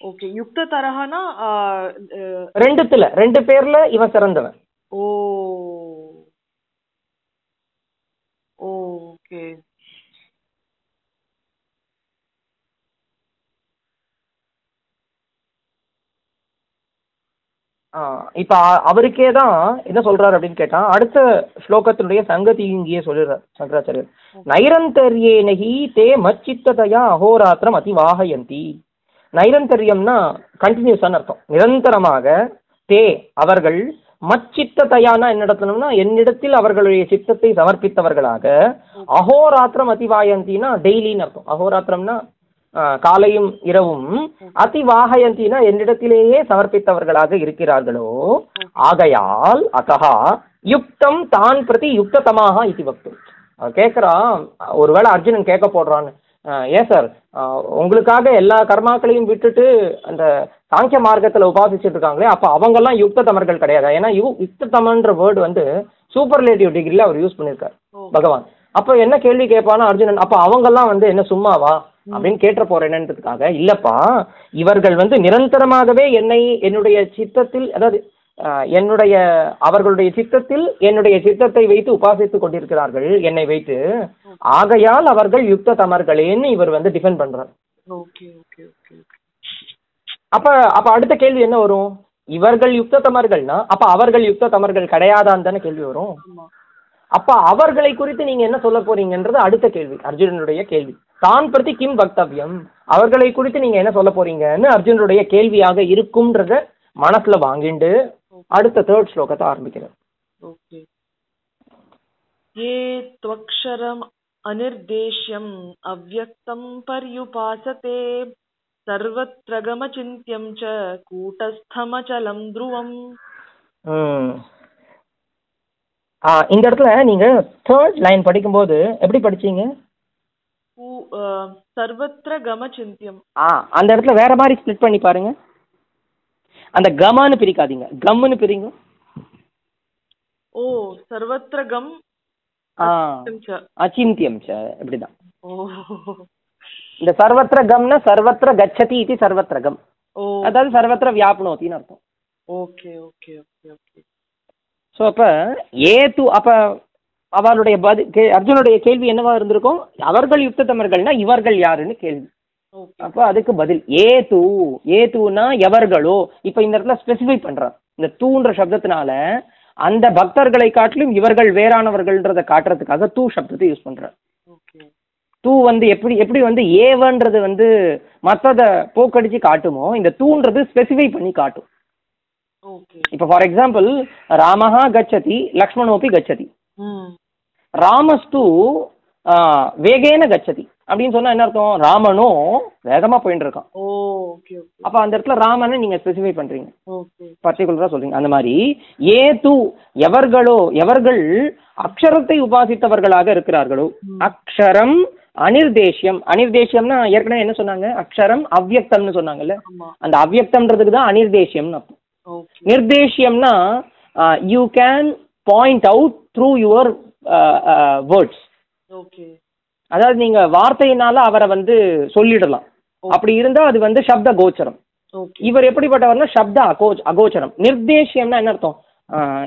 ஓகே யுக்த தரஹானா ரெண்டுத்துல ரெண்டு பேர்ல இவன் சிறந்தவன். ஓ. ஓகே ஆ, இப்ப அவருக்கே தான் என்ன சொல்றாரு அப்படின்னு கேட்டா அடுத்த ஸ்லோகத்தினுடைய சங்கதி இங்கேயே சொல்லிடுறார் சங்கராச்சாரியர். நைரந்தர்யேனகி தே மச்சித்ததையா அகோராத்திரம் அதிவாகயந்தி நைரந்தர்யம்னா கண்டினியூஸான அர்த்தம். நிரந்தரமாக தே அவர்கள் மச்சித்ததையானா என்ன நடத்தணும்னா என்னிடத்தில் அவர்களுடைய சித்தத்தை சமர்ப்பித்தவர்களாக அகோராத்திரம் அதிவாயந்தினா டெய்லின்னு அர்த்தம். அகோராத்திரம்னா காலையும் இரவும் அதிவாகயந்தினா என்னிடத்திலேயே சமர்ப்பித்தவர்களாக இருக்கிறார்களோ ஆகையால் அத்தகா யுக்தம் தான் பிரதி யுக்ததமாக இது வக்தும். அவன் கேட்குறான் ஒருவேளை அர்ஜுனன் கேட்க போடுறான்னு. ஏன் சார்? உங்களுக்காக எல்லா கர்மாக்களையும் விட்டுட்டு அந்த சாங்கிய மார்க்கத்தில் உபாசிச்சுட்டு இருக்காங்களே அப்போ அவங்கெல்லாம் யுக்த தமர்கள் கிடையாது. ஏன்னா யு யுக்த தமன்ற வேர்டு வந்து சூப்பர்லேட்டிவ் டிகிரியில் அவர் யூஸ் பண்ணியிருக்கார் பகவான். அப்போ என்ன கேள்வி கேட்பானா அர்ஜுனன் அப்போ அவங்கெல்லாம் வந்து என்ன சும்மாவா அப்படின்னு கேட்ட போறேன்றதுக்காக இல்லப்பா இவர்கள் வந்து நிரந்தரமாகவே என்னை என்னுடைய சித்தத்தில் அதாவது என்னுடைய அவர்களுடைய சித்தத்தில் என்னுடைய சித்தத்தை வைத்து உபாசித்துக் கொண்டிருக்கிறார்கள் என்னை வைத்து. ஆகையால் அவர்கள் யுக்த தமர்களேன்னு இவர் வந்து டிஃபெண்ட் பண்றார். Okay okay okay. அப்ப அப்ப அடுத்த கேள்வி என்ன வரும் இவர்கள் யுக்த தமர்கள்னா அப்ப அவர்கள் யுக்த தமர்கள் கிடையாதான்னு தானே கேள்வி வரும் ஆமா அப்ப அவர்களை குறித்து நீங்க என்ன சொல்ல போறீங்கன்றது அடுத்த கேள்வி அர்ஜுனனுடைய கேள்வி தான் பிரதி கிம் வக்தவ்யம் அவர்களை குறித்து நீங்க என்ன சொல்ல போறீங்கன்னு அர்ஜுனனுடைய கேள்வியாக இருக்கும்ன்றத மனசுல வாங்கிண்டு அடுத்த தேர்ட் ஸ்லோகத்தை ஆரம்பிக்கிறார் ओके ये त्वक्षरम् अनिर्देश्यम् अव्यक्तं पर्युपासते सर्वत्र गमचिन्त्यं च कूटस्थमचलं ध्रुवम् ம். ஆ, இந்த இடத்துல நீங்க தேர்ட் லைன் படிக்கும்போது எப்படி படிச்சீங்க பூ அஹ், சர்வத்திர கம சிந்தியம் ஆ அந்த இடத்துல வேற மாதிரி ஸ்ப்ளிட் பண்ணி பாருங்க அந்த கமான்னு பிரிக்காதீங்க கம்முன்னு பிரிங்க ஓ சர்வத்திர கம் ஆ ச. அச்சிந்தியம் ச இப்படிதான் ஓ இந்த சர்வத்திர கம்னா சர்வத்திர கச்சதி இது சர்வத்திர கம். அதாவது சர்வத்திர வியாபனோத்தின்னு அர்த்தம். Okay okay okay okay. So அப்போ ஏது அப்போ அவளுடைய பதில் கே அர்ஜுனுடைய கேள்வி என்னவா இருந்திருக்கும்? அவர்கள் யுக்தத்தமர்கள்னா இவர்கள் யாருன்னு கேள்வி. அப்போ அதுக்கு பதில் ஏ தூ ஏ தூனா எவர்களோ இப்போ இந்த இடத்துல ஸ்பெசிஃபை பண்றான். இந்த தூன்ற சப்தத்தினால அந்த பக்தர்களை காட்டிலும் இவர்கள் வேறானவர்கள்ன்றதை காட்டுறதுக்காக தூ சப்தத்தை யூஸ் பண்றார் தூ வந்து எப்படி எப்படி வந்து ஏவன்றது வந்து மற்றதை போக்கடிச்சு காட்டுமோ இந்த தூன்றது ஸ்பெசிஃபை பண்ணி காட்டும். ஓகே இப்போ ஃபார் எக்ஸாம்பிள் ராமஹா கச்சதி லக்ஷ்மணோபி கச்சதி. ம். ராமஸ்து ஆ, வேகேன கச்சதி. அப்படின்னு சொன்னா என்ன அர்த்தம்? ராமனும் வேகமா போயிட்டு இருக்கான் அப்ப அந்த இடத்துல ராமனை நீங்க ஸ்பெசிஃபை பண்றீங்க. பர்டிகுலரா சொல்றீங்க. அந்த மாதிரி ஏ தூ எவர்களோ எவர்கள் அக்ஷரத்தை உபாசித்தவர்களாக இருக்கிறார்களோ அக்ஷரம் அனிர்தேஷ்யம். அனிர்தேஷ்யம்னா ஏற்கனவே என்ன சொன்னாங்க? அக்ஷரம் அவ்யக்தம்னு சொன்னாங்கல்ல? அந்த அவ்யக்தம்ன்றதுக்கு தான் அனிர்தேஷ்யம்னு அர்த்தம். நிர்தேஷ்யம்னா you can point out through your words okay. அதாவது நீங்க வார்த்தையினால அவரை வந்து சொல்லிடலாம். அப்படி இருந்தா அது வந்து சப்த கோச்சரம். இவர் எப்படிப்பட்டவர்னா சப்த அகோச் அகோச்சரம். நிர்தேஷ்யம்னா என்ன அர்த்தம்?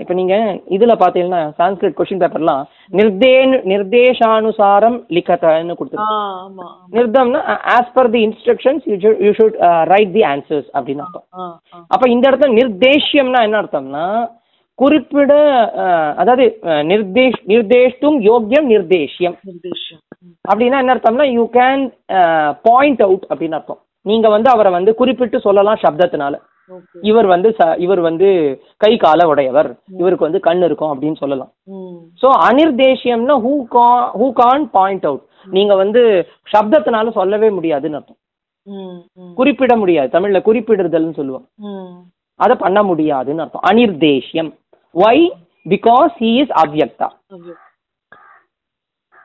இப்ப நீங்க இதுல பாத்தீங்கன்னா சான்ஸ்கிரிட் கொஸ்டின் பேப்பர்லாம் நிர்தேன் நிர்தேஷானுசாரம் லிಖತன்னு ஆ கொடுத்துருக்கு ஆமா. நிர்தம்னா as per the instructions you should write the answers அப்படின்னு அர்த்தம். அப்ப இந்த இடத்துல நிர்தேஷ்யம்னா என்ன அர்த்தம்னா குறிப்பிட அதாவது நிர்தேஷ் நிர்தேஷ்டும் யோக்கியம் நிர்தேஷ்யம். அப்படின்னா என்ன அர்த்தம்னா யூ கேன் பாயிண்ட் அவுட் அப்படின்னு அர்த்தம். நீங்க வந்து அவரை வந்து குறிப்பிட்டு சொல்லலாம் சப்தத்தினால. இவர் வந்து ச- இவர் வந்து கை கால உடையவர். இவருக்கு வந்து கண் இருக்கும் அப்படின்னு சொல்லலாம். ம். ஸோ அனிர்தேஷ்யம்னா ஹூ கா ஹூ கான் பாயிண்ட் அவுட் நீங்க வந்து சப்தத்தினால சொல்லவே முடியாதுன்னு அர்த்தம். குறிப்பிட முடியாது. தமிழ்ல குறிப்பிடுதல்னு சொல்லுவோம். அதை பண்ண முடியாதுன்னு அர்த்தம். அனிர்தேஷ்யம். ஒய் பிகாஸ் ஹி இஸ் அவ்யக்தா.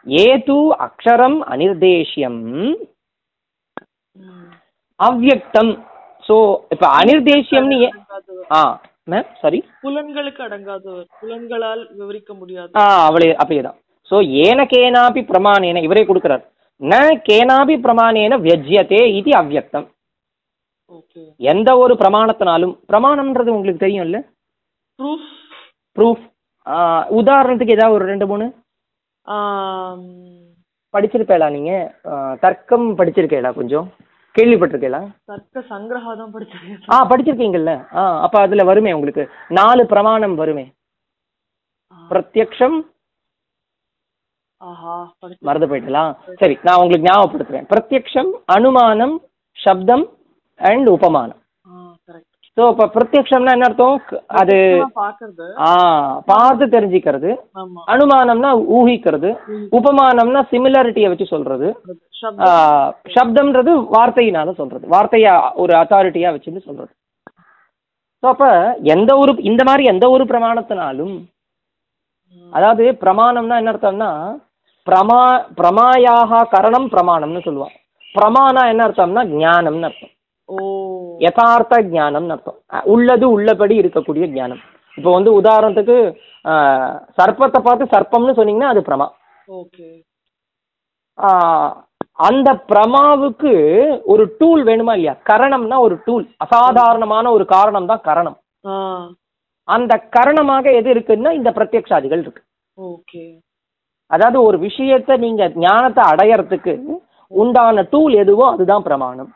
ஏது அக்ஷரம் அனிர்தேஷ்யம்? ம். அவ்யக்தம். ஸோ இப்போ அனிர்தேஷ்யம்னு ஏன். ஆ மேம் சாரி புலன்களுக்கு அடங்காதவர். புலன்களால் விவரிக்க முடியாது. ஆ அவளே அப்படியே தான் ஸோ ஏன கேனாபி பிரமாணேன இவரே கொடுக்குறார். ந கேனாபி பிரமாணேன வியஜ்யத்தே இது அவ்யக்தம் ஓகே. எந்த ஒரு பிரமாணத்தினாலும் பிரமாணம்ன்றது உங்களுக்கு தெரியும்ல? ப்ரூஃப் ப்ரூஃப் உதாரணத்துக்கு ஏதாவது ஒரு ரெண்டு மூணு? படிச்சிருப்பேளா நீங்க? தர்க்கம் படிச்சிருக்கேளா கொஞ்சம்? கேள்விப்பட்டிருக்கேளா? தர்க்க சங்கிரகா தான் படிச்சிருக்கேன் ஆ படிச்சிருக்கீங்கல்ல? ஆ அப்ப அதுல வருமே உங்களுக்கு. நாலு பிரமாணம் வருமே. பிரத்யக்ஷம். மறந்து போயிட்டலாம் சரி நான் உங்களுக்கு ஞாபகப்படுத்துறேன். பிரத்யக்ஷம் அனுமானம் சப்தம் அண்ட் உபமானம். ஸோ இப்போ பிரத்யக்ஷம்னா என்ன அர்த்தம்? அது பார்த்து தெரிஞ்சுக்கிறது. அனுமானம்னா ஊகிக்கிறது. உபமானம்னா சிமிலாரிட்டியை வச்சு சொல்றது. சப்தம்ன்றது வார்த்தையினால சொல்றது. வார்த்தையா ஒரு அத்தாரிட்டியா வச்சுன்னு சொல்றது. ஸோ அப்ப எந்த ஒரு இந்த மாதிரி எந்த ஒரு பிரமாணத்தினாலும் அதாவது பிரமாணம்னா என்ன அர்த்தம்னா பிரமா பிரமாயாக கரணம் பிரமாணம்னு சொல்லுவான் பிரமாணம் என்ன அர்த்தம்னா ஞானம்னு அர்த்தம். யதார்த்த ஞானம்னு அர்த்தம். உள்ளது உள்ளபடி இருக்கக்கூடிய ஞானம். இப்போ வந்து உதாரணத்துக்கு சர்ப்பத்தை பார்த்து சர்ப்பம்னு சொன்னீங்கன்னா அது பிரமா. அந்த பிரமாவுக்கு ஒரு டூல் வேணுமா இல்லையா? கரணம்னா ஒரு டூல் அசாதாரணமான ஒரு காரணம் தான் கரணம். அந்த கரணமாக எது இருக்குன்னா இந்த பிரத்யக்ஷாதிகள் இருக்கு. ஓகே. அதாவது ஒரு விஷயத்தை நீங்க ஞானத்தை அடையறதுக்கு உண்டான டூல் எதுவோ அதுதான் பிரமாணம்.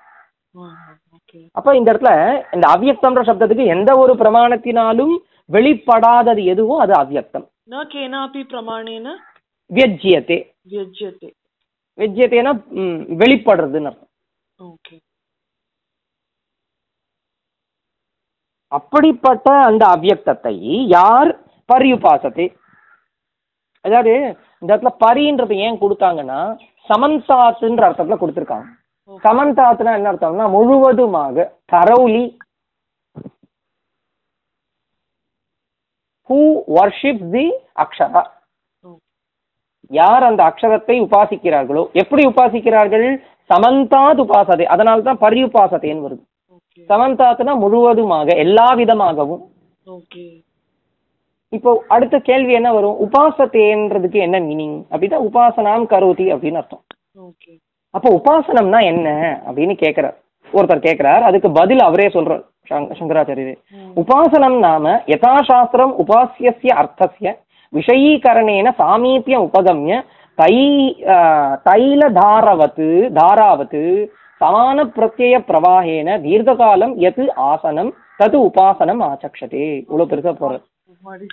அப்ப இந்த இடத்துல இந்த அவ்வியக்தம்ன்ற சப்தத்துக்கு எந்த ஒரு பிரமாணத்தினாலும் வெளிப்படாதது எதுவோ அது அவ்வியக்தம். வெளிப்படுறதுன்னு அப்படிப்பட்ட அந்த அவ்வியக்தத்தை யார் பரியுபாசத்தை அதாவது இந்த இடத்துல பரின்றது ஏன் கொடுத்தாங்கன்னா சமன்சாத்துன்ற அர்த்தத்துல கொடுத்துருக்காங்க சமந்தாத்துனா என்ன அர்த்தம்னா முழுவதுமாக தரவுலி ஹூ வர்ஷிப் தி அக்ஷரா? யார் அந்த அக்ஷரத்தை உபாசிக்கிறார்களோ? எப்படி உபாசிக்கிறார்கள்? சமந்தாத் உபாசதை. அதனால தான் பரியுபாசத்தைன்னு வருது. ஓகே சமந்தாத்னா முழுவதுமாக எல்லா விதமாகவும். இப்போ அடுத்த கேள்வி என்ன வரும்? உபாசத்தேன்றதுக்கு என்ன மீனிங் அப்படின்னா உபாசனாம் கரோதி அப்படின்னு அர்த்தம். அப்போ உபாசனம்னா என்ன அப்படின்னு கேட்கிறார் ஒருத்தர் கேட்கிறார் அதுக்கு பதில் அவரே சொல்றார் சங்க- சங்கராச்சாரியரே. உபாசனம் நாம யதாசாஸ்திரம் உபாசியஸ்ய அர்த்தஸ்ய விஷயீகரணேன சாமீபியம் உபகம்ய தை ஆஹ், தைலதாரவத் தாராவத் சமான பிரத்யய பிரவாகேன தீர்க்ககாலம் எது ஆசனம் தது உபாசனம் ஆச்சக்ஷதே. இவ்வளவு பெருசா போறது மாடி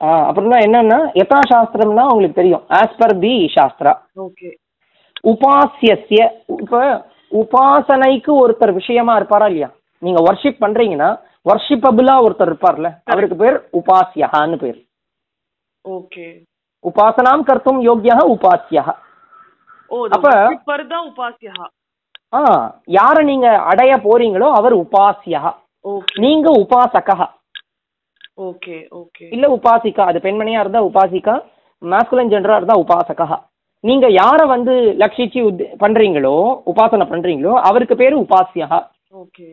ஆ அப்புறம்னா என்னன்னா யதாசாஸ்திரம்னா உங்களுக்கு தெரியும் as per the shastra. Okay உபாசியஸ்ய இப்ப உபாசனைக்கு ஒருத்தர் விஷயமா இருப்பாரா இல்லையா? நீங்க வர்ஷிப் பண்றீங்கன்னா வர்ஷிப்பபிளா ஒருத்தர் இருப்பார்ல அவருக்கு பேர் உபாசியகான்னு பேர். ஓகே. உபாசனாம் கர்த்தும் யோக்கியா உபாசியா அப்ப- உபாசியா ஆ யார நீங்க அடைய போறீங்களோ அவர் உபாசியா நீங்க உபாசகா ஓகே ஓகே. இல்ல உபாசிகா அது பெண்மணியா இருந்தா உபாசிகா மாஸ்குலன் ஜெண்டரா இருந்தா உபாசகா நீங்க யார வந்து லட்சிச்சு பண்றீங்களோ உபாசனை பண்றீங்களோ அவருக்கு பேரு உபாசியா ஓகே.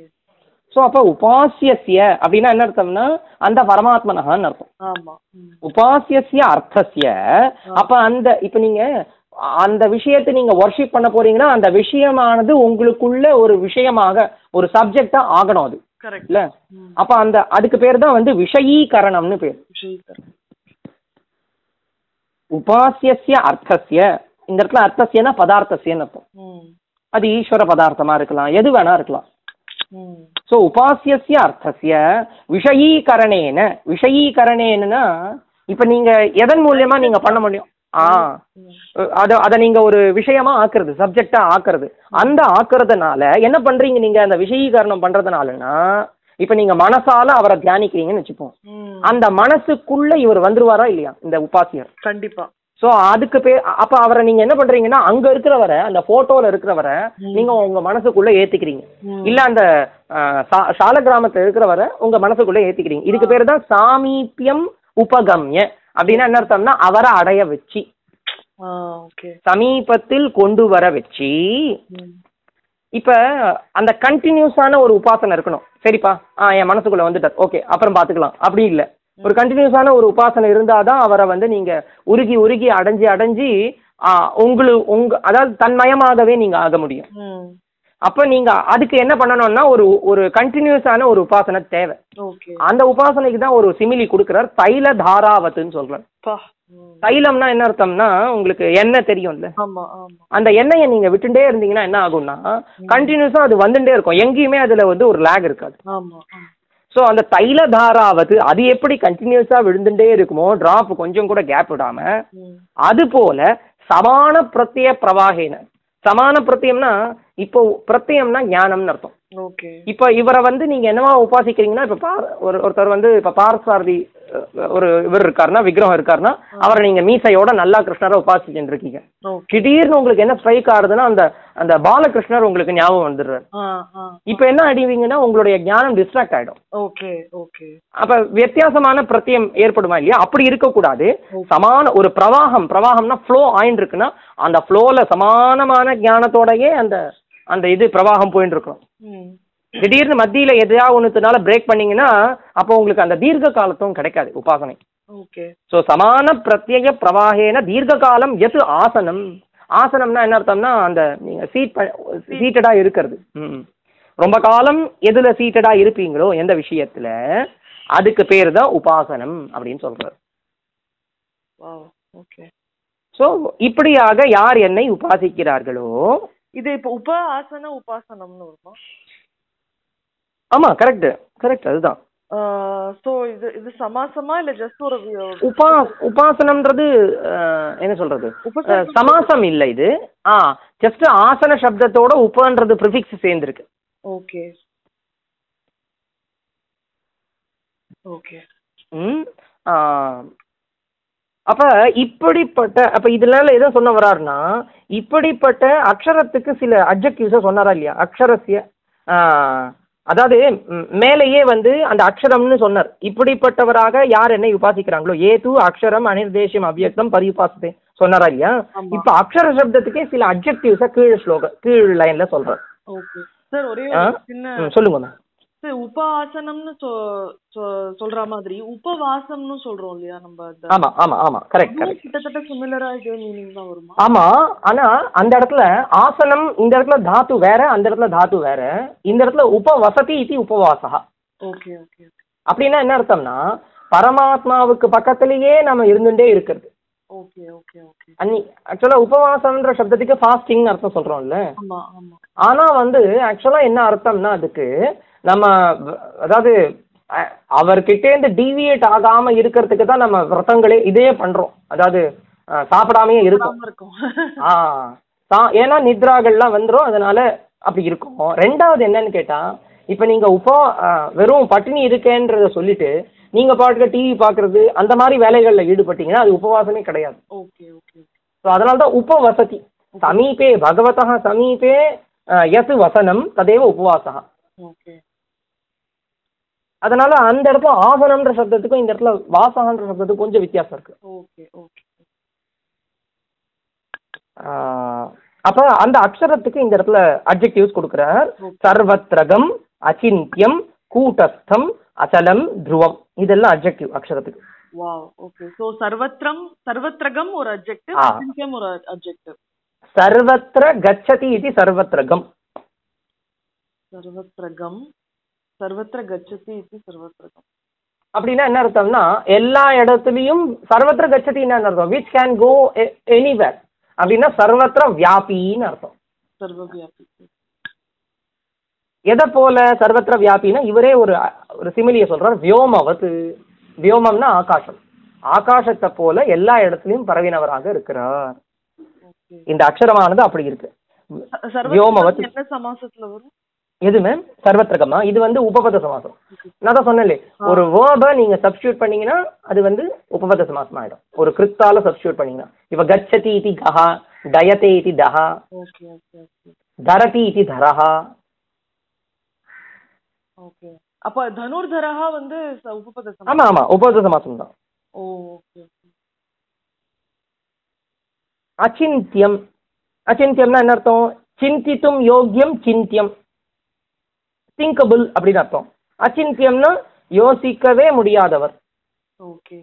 ஸோ அப்போ உபாசியஸ்ய அப்படின்னா என்ன அர்த்தம்னா அந்த பரமாத்மனகான்னு அர்த்தம். உபாசியஸ்ய அர்த்தஸ்ய. அப்ப அந்த இப்ப நீங்க அந்த விஷயத்தை நீங்க வர்ஷிப் பண்ண போறீங்கன்னா அந்த விஷயமானது உங்களுக்குள்ள ஒரு விஷயமாக ஒரு சப்ஜெக்டா ஆகணும் அது. இல்ல. அப்ப அந்த அதுக்கு பேர் தான் வந்து விஷயீகரணம்னு பேர். விஷயத்தர் உபாசியஸ்ய அர்த்தஸ்ய. இந்த இடத்துல அர்த்தஸ்யனா பதார்த்தஸ்யன்னு அர்த்தம். அது ஈஸ்வர பதார்த்தமா இருக்கலாம். எது வேணா இருக்கலாம். ம். ஸோ உபாசியஸ்ய அர்த்தஸ்ய விஷயீகரணேன. விஷயீகரணேனா இப்ப நீங்க எதன் மூலியமா நீங்க பண்ண முடியும்? ஆ. அத அத நீங்க ஒரு விஷயமா ஆக்குறது சப்ஜெக்டா ஆக்குறது. அந்த ஆக்குறதுனால என்ன பண்றீங்க நீங்க? அந்த விஷயீகரணம் பண்றதுனாலனா இப்ப நீங்க மனசால அவரை தியானிக்கிறீங்கன்னு வச்சுப்போம். அந்த மனசுக்குள்ள இவர் வந்துருவாரா இல்லையா? இந்த உபாசியர் கண்டிப்பா. சோ அதுக்கு பேர் அப்ப அவரை நீங்க என்ன பண்றீங்கன்னா அங்க இருக்கிறவரை அந்த போட்டோல இருக்கிறவரை நீங்க உங்க மனசுக்குள்ள ஏத்திக்கிறீங்க. இல்ல அந்த சால கிராமத்துல இருக்கிறவரை உங்க மனசுக்குள்ள ஏத்திக்கிறீங்க. இதுக்கு பேர் தான் சாமீபியம் உபகம்ய. அப்படின்னா என்ன அர்த்தம்னா அவரை அடைய வச்சு. சமீபத்தில் கொண்டு வர வச்சு. இப்ப அந்த கண்டினியூஸான ஒரு உபாசனை இருக்கணும். சரிப்பா ஆ என் மனசுக்குள்ள வந்துட்டார். ஓகே அப்புறம் பாத்துக்கலாம். அப்படி இல்ல. ஒரு கண்டினியூஸான ஒரு உபாசனை இருந்தாதான் அவரை வந்து நீங்க உருகி உருகி அடைஞ்சு அடைஞ்சு உங்களு உங்க அதாவது தன்மயமாகவே நீங்க ஆக முடியும். அப்ப நீங்க அதுக்கு என்ன பண்ணணும்னா ஒரு ஒரு கண்டினியூஸான ஒரு உபாசனை தேவை. அந்த உபாசனைக்கு தான் ஒரு சிமிலி கொடுக்கிறார். தைல தாராவத்துன்னு சொல்றார். தைலம்னா என்ன அர்த்தம்னா உங்களுக்கு எண்ணெய் தெரியும்ல. அந்த எண்ணெயை நீங்க விட்டுட்டே இருந்தீங்கன்னா என்ன ஆகும்னா கண்டினியூஸா அது வந்துட்டே இருக்கும். எங்கேயுமே அதுல வந்து ஒரு லேக் இருக்காது. ஸோ அந்த தைல தாராவது அது எப்படி கண்டினியூஸா விழுந்துட்டே இருக்குமோ டிராப் கொஞ்சம் கூட கேப் விடாம அது போல சமான பிரத்ய பிரவாகேன சமான பிரத்யம்னா இப்போ பிரத்யம்னா ஞானம்னு அர்த்தம். இப்போ இவரை வந்து நீங்க என்னவா உபாசிக்கிறீங்கன்னா இப்போ ஒரு ஒருத்தர் வந்து இப்போ பார்சாரதி ஒரு இவர் இருக்காருன்னா விக்கிரகம் இருக்காருன்னா அவரை நீங்க மீசையோட நல்லா கிருஷ்ணரை உபாசிச்சுட்டு இருக்கீங்க. திடீர்னு உங்களுக்கு என்ன ஸ்ட்ரைக் ஆகுதுன்னா அந்த அந்த பாலகிருஷ்ணர் உங்களுக்கு ஞாபகம் வந்துடுறாரு. இப்போ என்ன அடிவீங்கன்னா உங்களுடைய ஞானம் டிஸ்ட்ராக்ட் ஆயிடும். Okay okay. அப்ப வித்தியாசமான பிரத்தியம் ஏற்படுமா இல்லையா? அப்படி இருக்கக்கூடாது. சமான ஒரு பிரவாகம் பிரவாகம்னா ஃப்ளோ ஆயின்னு இருக்குன்னா அந்த ஃப்ளோல சமானமான ஞானத்தோடயே அந்த அந்த இது பிரவாகம் போயின்னு இருக்கணும் ம். திடீர்னு மத்தியில எதையா ஒன்றுனால பிரேக் பண்ணீங்கன்னா அப்போ உங்களுக்கு அந்த தீர்க்க காலத்தும் கிடைக்காது உபாசனை. ஓகே. ஸோ சமான பிரத்யேக பிரவாகேன தீர்க்க காலம் எது ஆசனம்? ஆசனம்னா என்ன அர்த்தம்னா அந்த நீங்க சீட் சீட்டடா இருக்கிறது. ம். ரொம்ப காலம் எதுல சீட்டடா இருப்பீங்களோ எந்த விஷயத்துல அதுக்கு பேர் தான் உபாசனம் அப்படின்னு சொல்றாரு. Wow okay. ஸோ இப்படியாக யார் என்னை உபாசிக்கிறார்களோ இது இப்போ உப ஆசன உபாசனம்னு வருமா ஆமா கரெக்ட் கரெக்ட் அதுதான். சோ இது இது சமாசமா இல்ல ஜஸ்ட் ஒரு உபா உபாசனம்ன்றது என்ன சொல்றது? சமாசம் இல்லை இது. ஆ ஜஸ்ட் ஆசன சப்தத்தோட உபன்றது ப்ரிஃபிக்ஸ் சேர்ந்துருக்கு. ஓகே. ஓகே. ம் ஆ, அப்ப இப்படிப்பட்ட அப்ப இதனால எதை சொன்ன வராருன்னா இப்படிப்பட்ட அக்ஷரத்துக்கு சில அப்ஜெக்டிவ்ஸை சொன்னாரா இல்லையா? அக்ஷரஸ்ய அதாவது மேலேயே வந்து அந்த அக்ஷரம்னு சொன்னார். இப்படிப்பட்டவராக யார் என்னை உபாசிக்கிறாங்களோ? ஏது அக்ஷரம் அனிர்தேசம் அவ்யக்தம் பரியுபாசத்தை சொன்னாரா இல்லையா. இப்ப அக்ஷர சப்தத்துக்கே சில அப்ஜெக்டிவ்ஸை கீழ் ஸ்லோக கீழ் லைன்ல சொல்றார். சொல்லுங்க மேம் சார் உபாசனம்னு சொ- சொல்ற மாதிரி உபவாசம்னு சொல்றோம் இல்லையா நம்ம ஆமா ஆமா ஆமா. கரெக்ட் கரெக்ட் கிட்டத்தட்ட சிமிலரா இதே மீனிங் தான் வருமா? ஆமா ஆனா அந்த இடத்துல ஆசனம் இந்த இடத்துல தாத்து வேற அந்த இடத்துல தாத்து வேற. இந்த இடத்துல உபவசதி இது உபவாசா. ஓகே ஓகே அப்படின்னா என்ன அர்த்தம்னா பரமாத்மாவுக்கு பக்கத்திலேயே நம்ம இருந்துட்டே இருக்கிறது. Okay okay okay. அன்னி ஆக்சுவலா உபவாசம்ன்ற சப்தத்துக்கு ஃபாஸ்டிங் அர்த்தம் சொல்றோம்ல. ஆனா வந்து ஆக்சுவலா என்ன அர்த்தம்னா அதுக்கு நம்ம அதாவது அவர்கிட்டேருந்து டீவியேட் ஆகாம இருக்கிறதுக்கு தான் நம்ம விரதங்களே இதே பண்றோம். அதாவது சாப்பிடாமயே இருக்கும். ஆ சா- ஏன்னா நித்ராகள்லாம் வந்துரும் அதனால அப்படி இருக்கும். ரெண்டாவது என்னன்னு கேட்டா இப்ப நீங்க உபா ஆ, வெறும் பட்டினி இருக்கேன்றத சொல்லிட்டு நீங்க பாட்டுக்கு டிவி பாக்குறது அந்த மாதிரி வேலைகள்ல ஈடுபட்டீங்கன்னா அது உபவாசமே கிடையாது. ஓகே ஓகே ஸோ அதனால தான் உபவசதி. சமீபே பகவதः சமீபே யத் வசனம் ததேவ உபவாசா. ஓகே. அதனால அந்த இடத்துல ஆசனம்ன்ற சப்தத்துக்கும் இந்த இடத்துல வாசகன்ற சப்தத்துக்கும் கொஞ்சம் வித்தியாசம் இருக்கு. Okay okay. அப்ப அந்த அக்ஷரத்துக்கு இந்த இடத்துல அட்ஜெக்டிவ்ஸ் கொடுக்குறார். சர்வத்ரகம் அச்சிந்தியம் கூட்டஸ்தம் அச்சலம் துருவம். இதெல்லாம் அட்ஜெக்டிவ் அக்ஷரத்துக்கு. வாவ் ஓகே சோ சர்வத்ரம் சர்வத்ரகம் ஒரு அட்ஜெக்டிவ் ஒரு அட்ஜெக்டிவ் சர்வத்திர கச்சதி இது சர்வத்ரகம். சர்வத்ரகம் சர்வத்ர கச்சதி இது சர்வத்ரகம் அப்படின்னா என்ன அர்த்தம்னா எல்லா இடத்துலயும் சர்வத்திர கச்சதி என்ன அர்த்தம்? விச் கேன் கோ எனிவேர் அப்படின்னா சர்வத்திர வியாபின்னு அர்த்தம். சர்வவியாபி எதை போல சர்வத்திர வியாபின்னா இவரே ஒரு ஒரு சிமிலிய சொல்றார் வியோமவத். வியோமம்னா ஆகாசம். ஆகாசத்தை போல எல்லா இடத்துலயும் பரவினவராக இருக்கிறார். இந்த அக்ஷரமானது அப்படி இருக்கு. வியோமவத். என்ன சமாசத்துல வரும்? எது மேம் சர்வத்திரகமா? இது வந்து உபபத சமாசம். நான் தான் சொன்னேன்லே ஒரு வேர்பை நீங்க சப்ஸ்டியூட் பண்ணீங்கன்னா அது வந்து உபபத சமாசம் ஆயிடும். ஒரு கிருத்தால சப்ஸ்டியூட் பண்ணீங்கன்னா. இப்ப கச்சதி இதி கஹா டயதே இதி தஹா தரதி இதி தரஹா. ஓகே. அப்ப தனுர்தரஹா வந்து உபபத சமாசம். ஆமா ஆமா உபபத சமாசம் தான். ஓகே. அச்சிந்தியம். அச்சிந்தியம்னா என்ன அர்த்தம்? சிந்தித்தும் யோக்கியம் சிந்தியம். திங்கபிள் அப்படின்னு அர்த்தம். அச்சிந்தியம்னா யோசிக்கவே முடியாதவர். ஓகே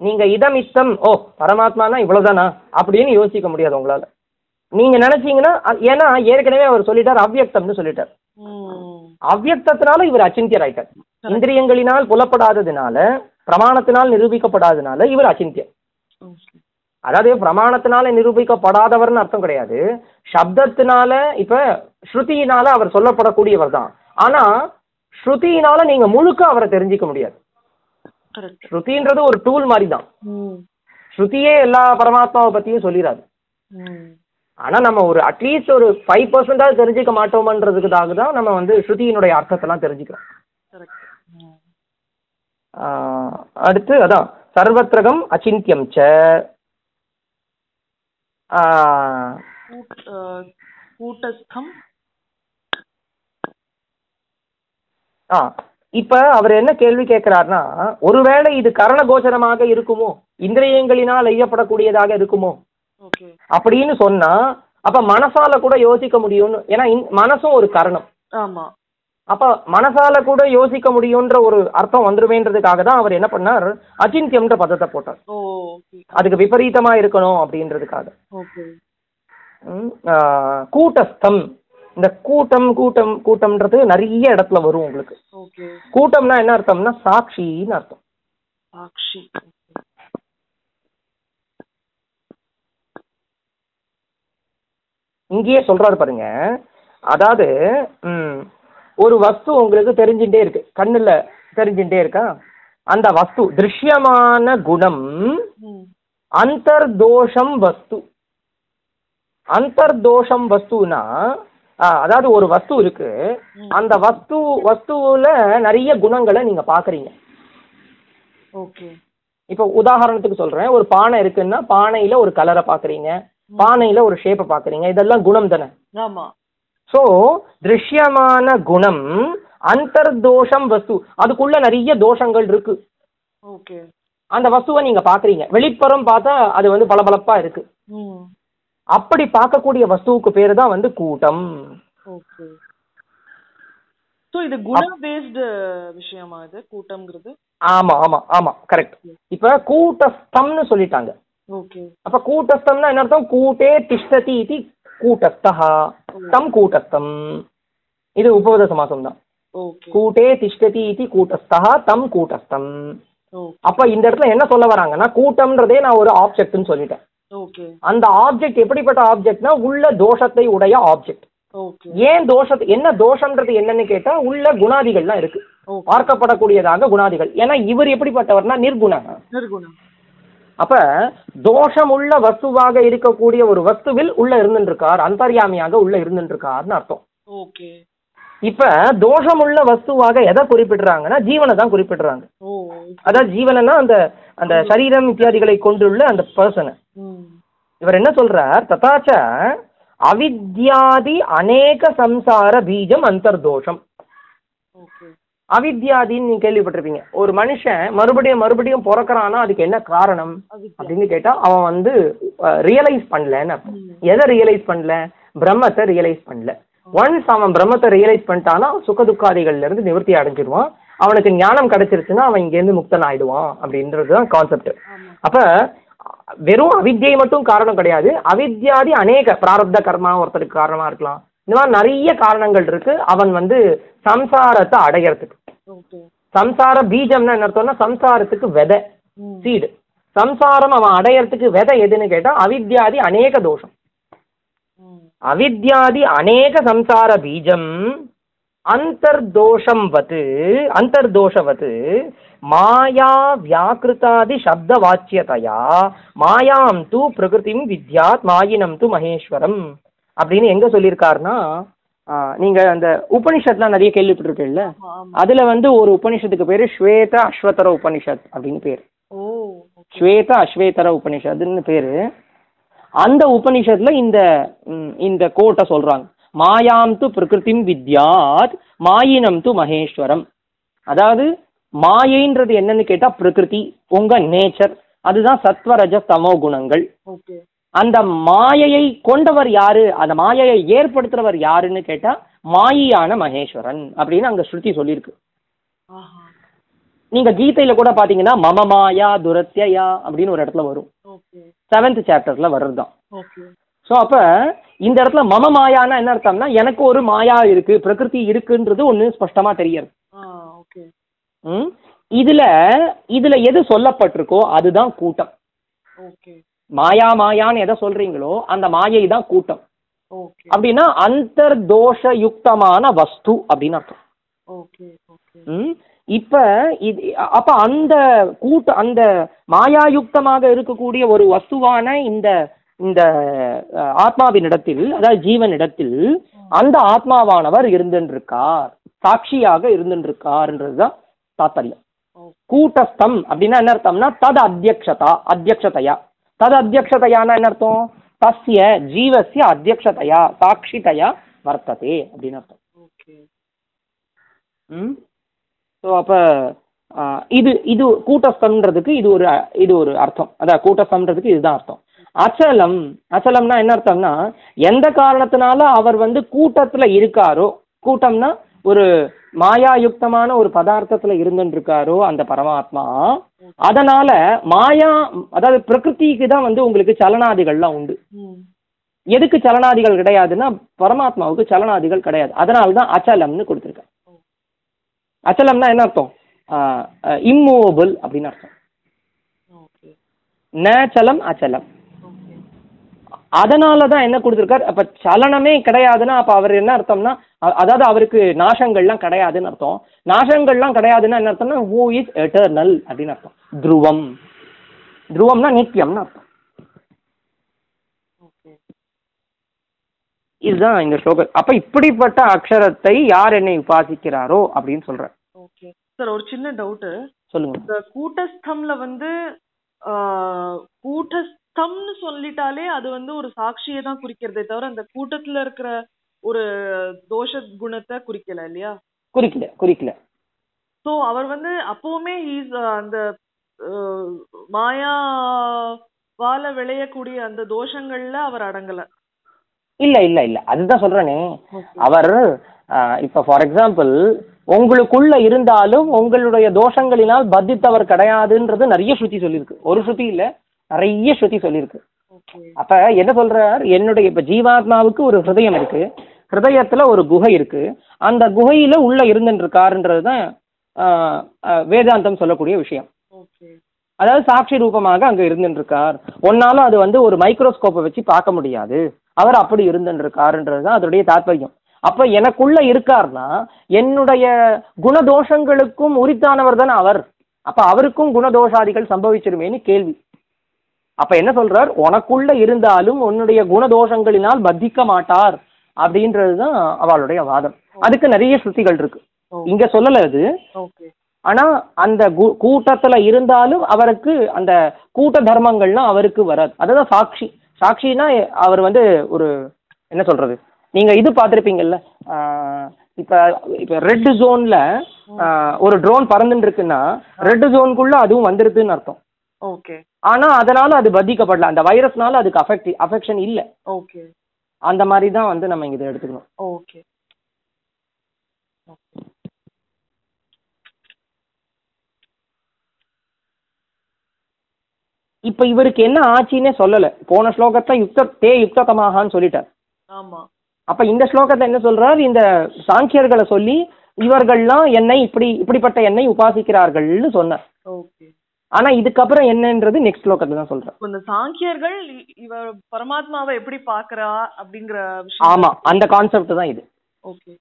நீங்க இதமித்தம் ஓ பரமாத்மானா இவ்வளவுதானா? அப்படின்னு யோசிக்க முடியாது உங்களால. நீங்க நினைச்சீங்கன்னா ஏன்னா ஏற்கனவே அவர் சொல்லிட்டார் அவ்யக்தம்னு சொல்லிட்டார். ம். அவ்யக்தத்தினால இவர் அச்சிந்தியர் ஆயிட்டார். இந்திரியங்களினால் புலப்படாததுனால பிரமாணத்தினால் நிரூபிக்கப்படாததுனால இவர் அச்சிந்தியர் அதாவது பிரமாணத்தினால நிரூபிக்கப்படாதவர்னு அர்த்தம் கிடையாது. சப்தத்தினால இப்ப ஸ்ருதியினால அவர் சொல்லப்படக்கூடியவர் தான். ஆனா ஸ்ருதியினால நீங்க முழுக்க அவரை தெரிஞ்சுக்க முடியாது. ஸ்ருதின்றது ஒரு டூல் மாதிரி தான் ஸ்ருதியே எல்லா பரமாத்மாவை பத்தியும் சொல்லிடாது ஆனா நம்ம ஒரு அட்லீஸ்ட் ஒரு ஃபைவ் பர்சன்டாவது தெரிஞ்சுக்க மாட்டோமன்றதுக்காக தான் நம்ம வந்து ஸ்ருதியினுடைய அர்த்தத்தெல்லாம் தெரிஞ்சுக்கிறோம். அடுத்து அதான் சர்வத்ரகம் அச்சிந்தியம் ச. கூட்டஸ்தம் ஆ. இப்ப அவர் என்ன கேள்வி கேட்கிறார்னா ஒருவேளை இது கரண கோச்சரமாக இருக்குமோ? இந்திரியங்களினால் ஐயப்படக்கூடியதாக இருக்குமோ? அப்படின்னு சொன்னா அப்ப மனசால கூட யோசிக்க முடியும்னு ஏன்னா மனசும் ஒரு கரணம். ஆமா. அப்ப மனசால கூட யோசிக்க முடியும்ன்ற ஒரு அர்த்தம் வந்துருமேன்றதுக்காக தான் அவர் என்ன பண்ணார்? அச்சிந்தியம்ன்ற பதத்தை போட்டார். அதுக்கு விபரீதமா இருக்கணும் அப்படின்றதுக்காக. கூட்டஸ்தம். இந்த கூட்டம் கூட்டம் கூட்டம்ன்றது நிறைய இடத்துல வரும் உங்களுக்கு. ஓகே கூட்டம்னா என்ன அர்த்தம்னா சாட்சின்னு அர்த்தம். சாக்ஷி இங்கேயே சொல்றாரு பாருங்க. அதாவது ம், ஒரு வஸ்து உங்களுக்கு தெரிஞ்சுட்டே இருக்கு. கண்ணுல தெரிஞ்சுட்டே இருக்கா? அந்த வஸ்து திருஷ்யமான குணம் அந்தர்தோஷம் வஸ்து. அந்தர்தோஷம் வஸ்துனா அதாவது ஒரு வஸ்து இருக்கு. அந்த வஸ்து வஸ்துவுல நிறைய குணங்களை நீங்க பாக்குறீங்க ஓகே. இப்போ உதாரணத்துக்கு சொல்றேன். ஒரு பானை இருக்குன்னா பானையில ஒரு கலரை பாக்குறீங்க பானையில ஒரு ஷேப்பை பாக்குறீங்க இதெல்லாம் குணம் தானே? ஆமா. ஸோ திருஷ்யமான குணம் அந்தர்தோஷம் வஸ்து. அதுக்குள்ள நிறைய தோஷங்கள் இருக்கு. ஓகே. அந்த வஸ்துவை நீங்க பாக்குறீங்க வெளிப்புறம் பார்த்தா அது வந்து பளபளப்பா இருக்கு. அப்படி பார்க்கக்கூடிய வஸ்துவுக்கு பேரு தான் வந்து கூட்டம். ஓகே சோ இது குண பேஸ்டு விஷயமா இது? கூட்டம்ங்கிறது? ஆமா ஆமா ஆமா கரெக்ட் இப்ப கூட்டஸ்தம்னு சொல்லிட்டாங்க. ஓகே அப்ப கூட்டஸ்தம்னா என்ன அர்த்தம்? கூட்டே திஷ்டதி இது கூட்டஸ்தா தம் கூட்டஸ்தம். இது உபவத சமாசம் தான் கூட்டே திஷ்டதி இது கூட்டஸ்தா தம் கூட்டஸ்தம். அப்ப இந்த இடத்துல என்ன சொல்ல வராங்கன்னா கூட்டம்ன்றதே நான் ஒரு ஆப்ஜெக்ட்னு சொல்லிட்டேன். அந்த ஆப்ஜெக்ட் எப்படிப்பட்ட ஆப்ஜெக்ட்னா உள்ள தோஷத்தை உடைய ஆப்ஜெக்ட் ஏன் தோஷத்தை என்ன தோஷம்ன்றது என்னன்னு கேட்டா உள்ள குணாதிகள்லாம் இருக்கு. பார்க்கப்படக்கூடியதாக குணாதிகள். ஏன்னா இவர் எப்படிப்பட்டவர்னா நிர்குண. அப்ப தோஷம் உள்ள வஸ்துவாக இருக்கக்கூடிய ஒரு வஸ்துவில் உள்ள இருந்துருக்கார் அந்தர்யாமியாக உள்ள இருந்துருக்கார்னு அர்த்தம். ஓகே இப்ப தோஷம் உள்ள வஸ்துவாக எதை குறிப்பிடுறாங்கன்னா ஜீவனை தான் குறிப்பிடுறாங்க. அதாவது ஜீவனா அந்த அந்த சரீரம் இத்தியாதிகளை கொண்டுள்ள அந்த பர்சனை இவர் என்ன சொல்றார்? ததாச்ச அவித்யாதி அநேக சம்சார பீஜம் அந்தர்தோஷம். அவித்யாதின்னு நீங்க கேள்விப்பட்டிருப்பீங்க. ஒரு மனுஷன் மறுபடியும் மறுபடியும் பிறக்கறானா அதுக்கு என்ன காரணம்? அப்படின்னு கேட்டா அவன் வந்து ரியலைஸ் பண்ணலன்னு. எதை ரியலைஸ் பண்ணல? பிரம்மத்தை ரியலைஸ் பண்ணல. ஒன்ஸ் அவன் பிரம்மத்தை ரியலைஸ் பண்ணிட்டானா சுகதுக்காதிகள்ல இருந்து நிவர்த்தி அடைஞ்சிருவான். அவனுக்கு ஞானம் கிடைச்சிருச்சுன்னா அவன் இங்கேருந்து முக்தன் ஆயிடுவான் அப்படின்றது தான் கான்செப்ட் அப்ப வெறும் அவித்யை மட்டும் காரணம் கிடையாது. அவித்யாதி அநேக பிராரப்த கர்மா ஒருத்தருக்கு காரணமா இருக்கலாம். இந்த மாதிரி நிறைய காரணங்கள் இருக்கு. அவன் வந்து சம்சாரத்தை அடையறதுக்கு. சம்சார பீஜம்னா என்ன அர்த்தம்னா சம்சாரத்துக்கு விதை சீடு சம்சாரம் அவன் அடையறதுக்கு விதை எதுன்னு கேட்டா அவித்யாதி அநேக தோஷம். அவித்யாதி அநேக சம்சார பீஜம். அந்தர்தோஷம் வது அந்தர்தோஷவத் மாயா வியாக்கிருதாதி சப்த வாச்சியதையா மாயாம் து பிரகிருதிம் வித்யாத் மாயினம் து மகேஸ்வரம் அப்படின்னு எங்க சொல்லியிருக்காருன்னா நீங்க அந்த உபனிஷத்லாம் நிறைய கேள்விப்பட்டிருக்கீங்கல்ல? அதுல வந்து ஒரு உபனிஷத்துக்கு பேரு ஸ்வேத அஸ்வதர உபனிஷத் அப்படின்னு பேர். ஸ்வேத அஸ்வேதர உபனிஷத்துன்னு பேரு. அந்த உபனிஷத்துல இந்த இந்த கோட்டை சொல்றாங்க. மாயாம் து பிரகிருதிம் வித்யாத் மாயினம் து மகேஸ்வரம். அதாவது மாயைன்றது என்னன்னு கேட்டா பிரகிருதி உங்க நேச்சர். அதுதான் சத்வரஜ தமோ குணங்கள். ஓகே. அந்த மாயையை கொண்டவர் யாரு? அந்த மாயையை ஏற்படுத்துறவர் யாருன்னு கேட்டா மாயியான மகேஸ்வரன் அப்படின்னு அங்க ஸ்ருதி சொல்லியிருக்கு நீங்க கீதையில கூட பாத்தீங்கன்னா மம மாயா துரத்யா அப்படின்னு ஒரு இடத்துல வரும். செவன்த் சாப்டர்ல வர்றது தான் ஓகே ஸோ அப்ப இந்த இடத்துல மம மாயானா என்ன அர்த்தம்னா எனக்கு ஒரு மாயா இருக்கு பிரகிருதி இருக்குன்றது ஒண்ணு ஸ்பஷ்டமா ஓகே ம்? இதுல இதுல எது சொல்லப்பட்டிருக்கோ அதுதான் கூட்டம். ஓகே மாயா மாயான்னு எதை சொல்றீங்களோ அந்த மாயை தான் கூட்டம். அப்படின்னா அந்தர்தோஷ யுக்தமான வஸ்து அப்படின்னு அர்த்தம். ஓகே ஓகே ம்? இப்ப இது அப்ப அந்த கூட்ட அந்த மாயாயுக்தமாக இருக்கக்கூடிய ஒரு வஸ்துவான இந்த இந்த ஆத்மாவினிடத்தில் அதாவது ஜீவனிடத்தில் அந்த ஆத்மாவானவர் இருந்துருக்கார் சாட்சியாக இருந்துருக்கார்ன்றதுதான் தாத்பரியம். கூட்டஸ்தம் அப்படின்னா என்ன அர்த்தம்னா தது அத்தியக்ஷதா அத்தியக்ஷதையா. தது அத்தியக்ஷதையானா என்ன அர்த்தம்? தஸ்ய ஜீவசிய அத்தியக்ஷதையா சாட்சிதையா வர்த்ததே அப்படின்னு அர்த்தம். ஓகே. ம்? ஸோ அப்போ இது இது கூட்டஸ்தம்ன்றதுக்கு இது ஒரு இது ஒரு அர்த்தம். அதான் கூட்டஸ்தம்ன்றதுக்கு இதுதான் அர்த்தம். அச்சலம் அச்சலம்னா என்ன அர்த்தம்னா எந்த காரணத்தினால அவர் வந்து கூட்டத்தில் இருக்காரோ கூட்டம்னா ஒரு மாயாயுக்தமான ஒரு பதார்த்தத்தில் இருந்துட்டு இருக்காரோ அந்த பரமாத்மா அதனால மாயா அதாவது பிரகிருதிக்கு தான் வந்து உங்களுக்கு சலனாதிகள்லாம் உண்டு. எதுக்கு சலனாதிகள் கிடையாதுன்னா பரமாத்மாவுக்கு சலனாதிகள் கிடையாது. அதனால தான் அச்சலம்னு கொடுத்துருக்கேன் அச்சலம்னா என்ன அர்த்தம்? இம்மூவபிள் அப்படின்னு அர்த்தம். நச்சலம் அச்சலம். அதனால தான் என்ன கொடுத்துருக்காரு? அப்ப சலனமே கிடையாதுன்னா அப்ப அவர் என்ன அர்த்தம்னா அதாவது அவருக்கு நாசங்கள்லாம் கிடையாதுன்னு அர்த்தம். நாசங்கள்லாம் கிடையாதுன்னா என்ன அர்த்தம்னா ஹூ இஸ் எட்டர்னல் அப்படின்னு அர்த்தம். துருவம். துருவம்னா நித்தியம்னு அர்த்தம். ஓகே. இதுதான் இந்த ஸ்லோகம். அப்ப இப்படிப்பட்ட அக்ஷரத்தை யார் என்னை உபாசிக்கிறாரோ அப்படின்னு சொல்ற சார் ஒரு சின்ன டவுட்டு. சொல்லுங்க. இந்த கூட்டஸ்தம்ல வந்து கூட்டஸ்தம்னு சொல்லிட்டாலே அது வந்து ஒரு சாட்சியை தான் குறிக்கிறதே தவிர அந்த கூட்டத்துல இருக்கிற ஒரு தோஷ குணத்தை குறிக்கல இல்லையா? குறிக்கல குறிக்கல. சோ அவர் வந்து அப்பவுமே இஸ் அந்த மாயாவால விளையக்கூடிய அந்த தோஷங்கள்ல அவர் அடங்கல. இல்ல இல்ல இல்ல. அதுதான் சொல்றேனே. அவர் இப்ப ஃபார் எக்ஸாம்பிள் உங்களுக்குள்ள இருந்தாலும் உங்களுடைய தோஷங்களினால் பத்தித்தவர் கிடையாதுன்றது நிறைய ஸ்ருதி சொல்லியிருக்கு. ஒரு ஸ்ருதி இல்ல நிறைய ஸ்ருதி சொல்லியிருக்கு. அப்ப என்ன சொல்றார்? என்னுடைய இப்ப ஜீவாத்மாவுக்கு ஒரு ஹிருதயம் இருக்கு. ஹிருதயத்துல ஒரு குகை இருக்கு. அந்த குகையில உள்ள ஆஹ், வேதாந்தம் சொல்லக்கூடிய விஷயம். அதாவது சாட்சி ரூபமாக அங்க இருந்துட்டு இருக்கார் ஒன்னால அது வந்து ஒரு மைக்ரோஸ்கோப்பை வச்சு பார்க்க முடியாது. அவர் அப்படி இருந்துட்டு இருக்காருன்றது தான் அதோடைய தாத்பரியம். அப்ப எனக்குள்ள இருக்கார்னா என்னுடைய குணதோஷங்களுக்கும் உரித்தானவர் தானே அவர். அப்ப அவருக்கும் குணதோஷாதிகள் சம்பவிச்சிருமேன்னு கேள்வி. அப்ப என்ன சொல்றார்? உனக்குள்ள இருந்தாலும் உன்னுடைய குணதோஷங்களினால் பத்திக்க மாட்டார் அப்படின்றது தான் அவளுடைய வாதம். அதுக்கு நிறைய ஸ்ருதிகள் இருக்கு. இங்க சொல்லல அது. ஆனா அந்த கு- கூட்டத்துல இருந்தாலும் அவருக்கு அந்த கூட்ட தர்மங்கள்லாம் அவருக்கு வராது. அதுதான் சாட்சி. சாட்சினா அவர் வந்து ஒரு என்ன சொல்றது? நீங்க இது பார்த்திருப்பீங்கல்ல ஆஹ் இப்ப இப்ப ரெட் ஜோன்ல ஒரு ட்ரோன் பறந்துட்டு இருக்குன்னா ரெட் ஜோனுக்குள்ள அதுவும் வந்துருதுன்னு அர்த்தம். ஓகே. ஆனா அதனால அது பாதிக்கப்படல. அந்த வைரஸ்னால அதுக்கு அஃபெக்ட் அஃபெக்ஷன் இல்ல. ஓகே. அந்த மாதிரி தான் வந்து நம்ம இங்க இதை எடுத்துக்கணும். ஓகே. இப்ப இவருக்கு என்ன ஆச்சுன்னே சொல்லல. போன ஸ்லோகத்தை யுக்த தே யுக்ததமாகான்னு சொல்லிட்டார். ஆமா. அப்ப இந்த ஸ்லோகத்தை என்ன சொல்றார்? இந்த சாங்கியர்களை சொல்லி இவர்கள்லாம் என்னை இப்படி இப்படிப்பட்ட என்னை உபாசிக்கிறார்கள்னு சொன்னார். ஓகே. ஆனா இதுக்கப்புறம் என்னன்றது நெக்ஸ்ட் ஸ்லோகத்துல தான் சொல்றார். இந்த சாங்கியர்கள் இவ பரமாத்மாவை எப்படி பாக்குறா அப்படிங்கிற விஷயம். ஆமா அந்த கான்செப்ட் தான் இது. ஓகே.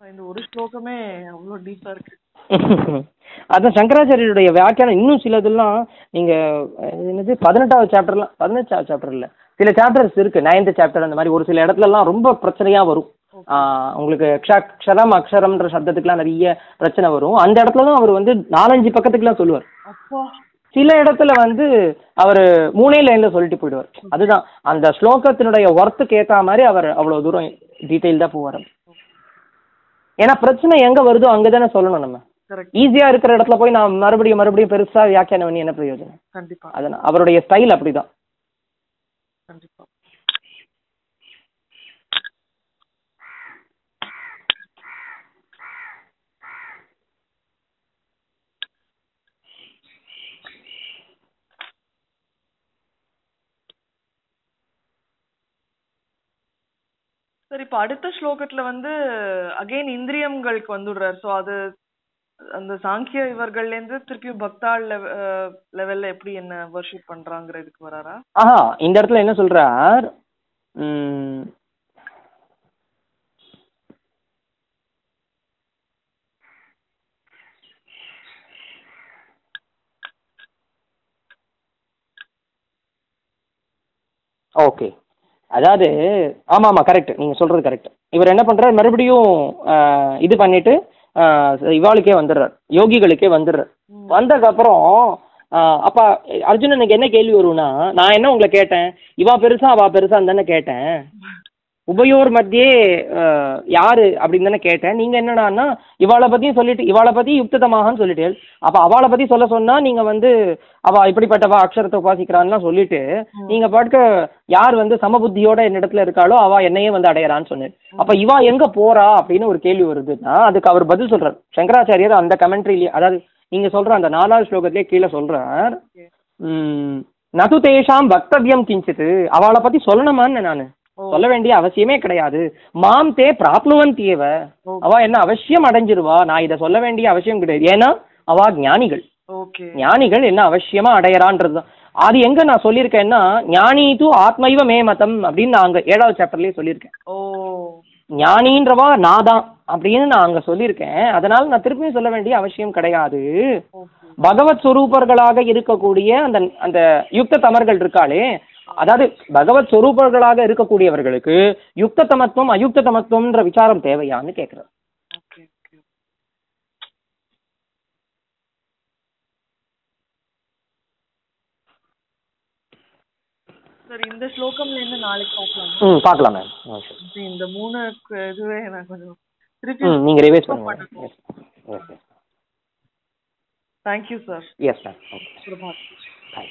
இந்த ஒரு ஸ்லோகமே அவ்வளவு டீப்பா இருக்கு. அதான் சங்கராச்சாரியருடைய வியாக்கியானம் இன்னும் சிலதெல்லாம் நீங்க அஹ், என்னது பதினெட்டாவது சாப்டர்லாம் பதினெட்டாவது சாப்டர் இல்ல. சில சாப்டர்ஸ் இருக்கு நைன்த் சாப்டர் அந்த மாதிரி. ஒரு சில இடத்துலலாம் ரொம்ப பிரச்சனையா வரும். உங்களுக்கு க்ஷ- க்ஷரம் அக்ஷரம்ன்ற சப்தத்துக்குலாம் நிறைய பிரச்சனை வரும். அந்த இடத்துல தான் அவர் வந்து நாலஞ்சு பக்கத்துக்குலாம் சொல்லுவார். சில இடத்துல வந்து அவர் மூணே லைன்ல சொல்லிட்டு போயிடுவார். அதுதான். அந்த ஸ்லோகத்தினுடைய ஒர்த்துக்கு ஏத்த மாதிரி அவர் அவ்வளவு தூரம் டீட்டெயில் தான் போவார். ஏன்னா பிரச்சனை எங்க வருதோ அங்கதானே சொல்லணும் நம்ம. ஈஸியா இருக்கிற இடத்துல போய் நான் மறுபடியும் மறுபடியும் பெருசா வியாக்கியானம் பண்ணி என்ன பிரயோஜனம்? கண்டிப்பா. அதனால் அவருடைய ஸ்டைல் அப்படிதான். கண்டிப்பா. சரி இப்ப அடுத்த ஸ்லோகத்துல வந்து அகைன் இந்திரியங்களுக்கு வந்துடுறாரு. சோ அது அந்த சாங்கிய இவர்கள்லேருந்து திருப்பியும் பக்தாள் லெவல்ல எப்படி என்ன வர்ஷிப் பண்றாங்கிறதுக்கு வராரா? ஆஹா இந்த இடத்துல என்ன சொல்றார்? ஓகே. அதாவது ஆமா ஆமா கரெக்ட் நீங்க சொல்றது கரெக்ட் இவர் என்ன பண்ணுறாரு மறுபடியும் இது பண்ணிட்டு இவாளுக்கே வந்துடுறார். யோகிகளுக்கே வந்துடுறார். வந்ததுக்கப்புறம் அப்ப அர்ஜுனனுக்கு என்ன கேள்வி வரும்னா நான் என்ன உங்களை கேட்டேன்? இவா பெருசா அவா பெருசான்னு தானே கேட்டேன். உபயோர் மத்தியே யாரு அப்படின்னு தானே கேட்டேன். நீங்க என்னடான்னா இவாளை பத்தியும் சொல்லிட்டு இவாளை பத்தி யுக்ததமாகன்னு சொல்லிட்டு அப்ப அவளை பத்தி சொல்ல சொன்னா நீங்க வந்து அவ இப்படிப்பட்டவா அக்ஷரத்தை உபாசிக்கிறான்லாம் சொல்லிட்டு நீங்க பாட்டுக்கு யார் வந்து சமபுத்தியோட என்னிடத்துல இருக்காளோ அவ என்னையே வந்து அடையறான்னு சொன்னேன். அப்ப இவா எங்க போறா அப்படின்னு ஒரு கேள்வி வருதுன்னா அதுக்கு அவர் பதில் சொல்றார். சங்கராச்சாரியர் அந்த கமெண்ட்ரிலேயே அதாவது நீங்க சொல்ற அந்த நாலாவது ஸ்லோகத்திலே கீழே சொல்றார். உம், நது தேஷாம் வக்தவியம் கிஞ்சித்து அவளை பத்தி சொல்லணுமான்னு நானு. சொல்ல வேண்டிய அவசியமே கிடையாது. மாம் தே பிராப்னுவந்தியவ அவ என்ன அவசியம் அடைஞ்சிருவா? நான் இதை சொல்ல வேண்டிய அவசியம் கிடையாது. ஏன்னா அவ ஞானிகள். ஞானிகள் என்ன அவசியமா அடையறான்றதுதான் அது எங்க நான் சொல்லியிருக்கேன்னா ஞானி தூ ஆத்மைவ மே மதம் அப்படின்னு நான் அங்க ஏழாவது சாப்டர்லயே சொல்லியிருக்கேன். ஓ. ஞானின்றவா நான் தான் அப்படின்னு நான் அங்க சொல்லியிருக்கேன். அதனால நான் திருப்பியும் சொல்ல வேண்டிய அவசியம் கிடையாது. பகவத் சொரூபர்களாக இருக்கக்கூடிய அந்த அந்த யுக்த தமர்கள் இருக்காளே அதாவது பகவத் சொரூபர்களாக இருக்கக்கூடியவர்களுக்கு யுக்த தமத்துவம் அயுக்த தமத்துவம்ன்ற விசாரம் தேவையான்னு ஓகே சார் இந்த ஸ்லோகம்ல இருந்து நாளைக்கு பார்க்கலாம். ம் பார்க்கலாம் மேம் சரி. இந்த மூணு இதுவே நான் கொஞ்சம் திருப்பி ம் நீங்கள் ரிவைஸ் பண்ணுங்க. Yes yes yes thank you sir yes ma'am okay bye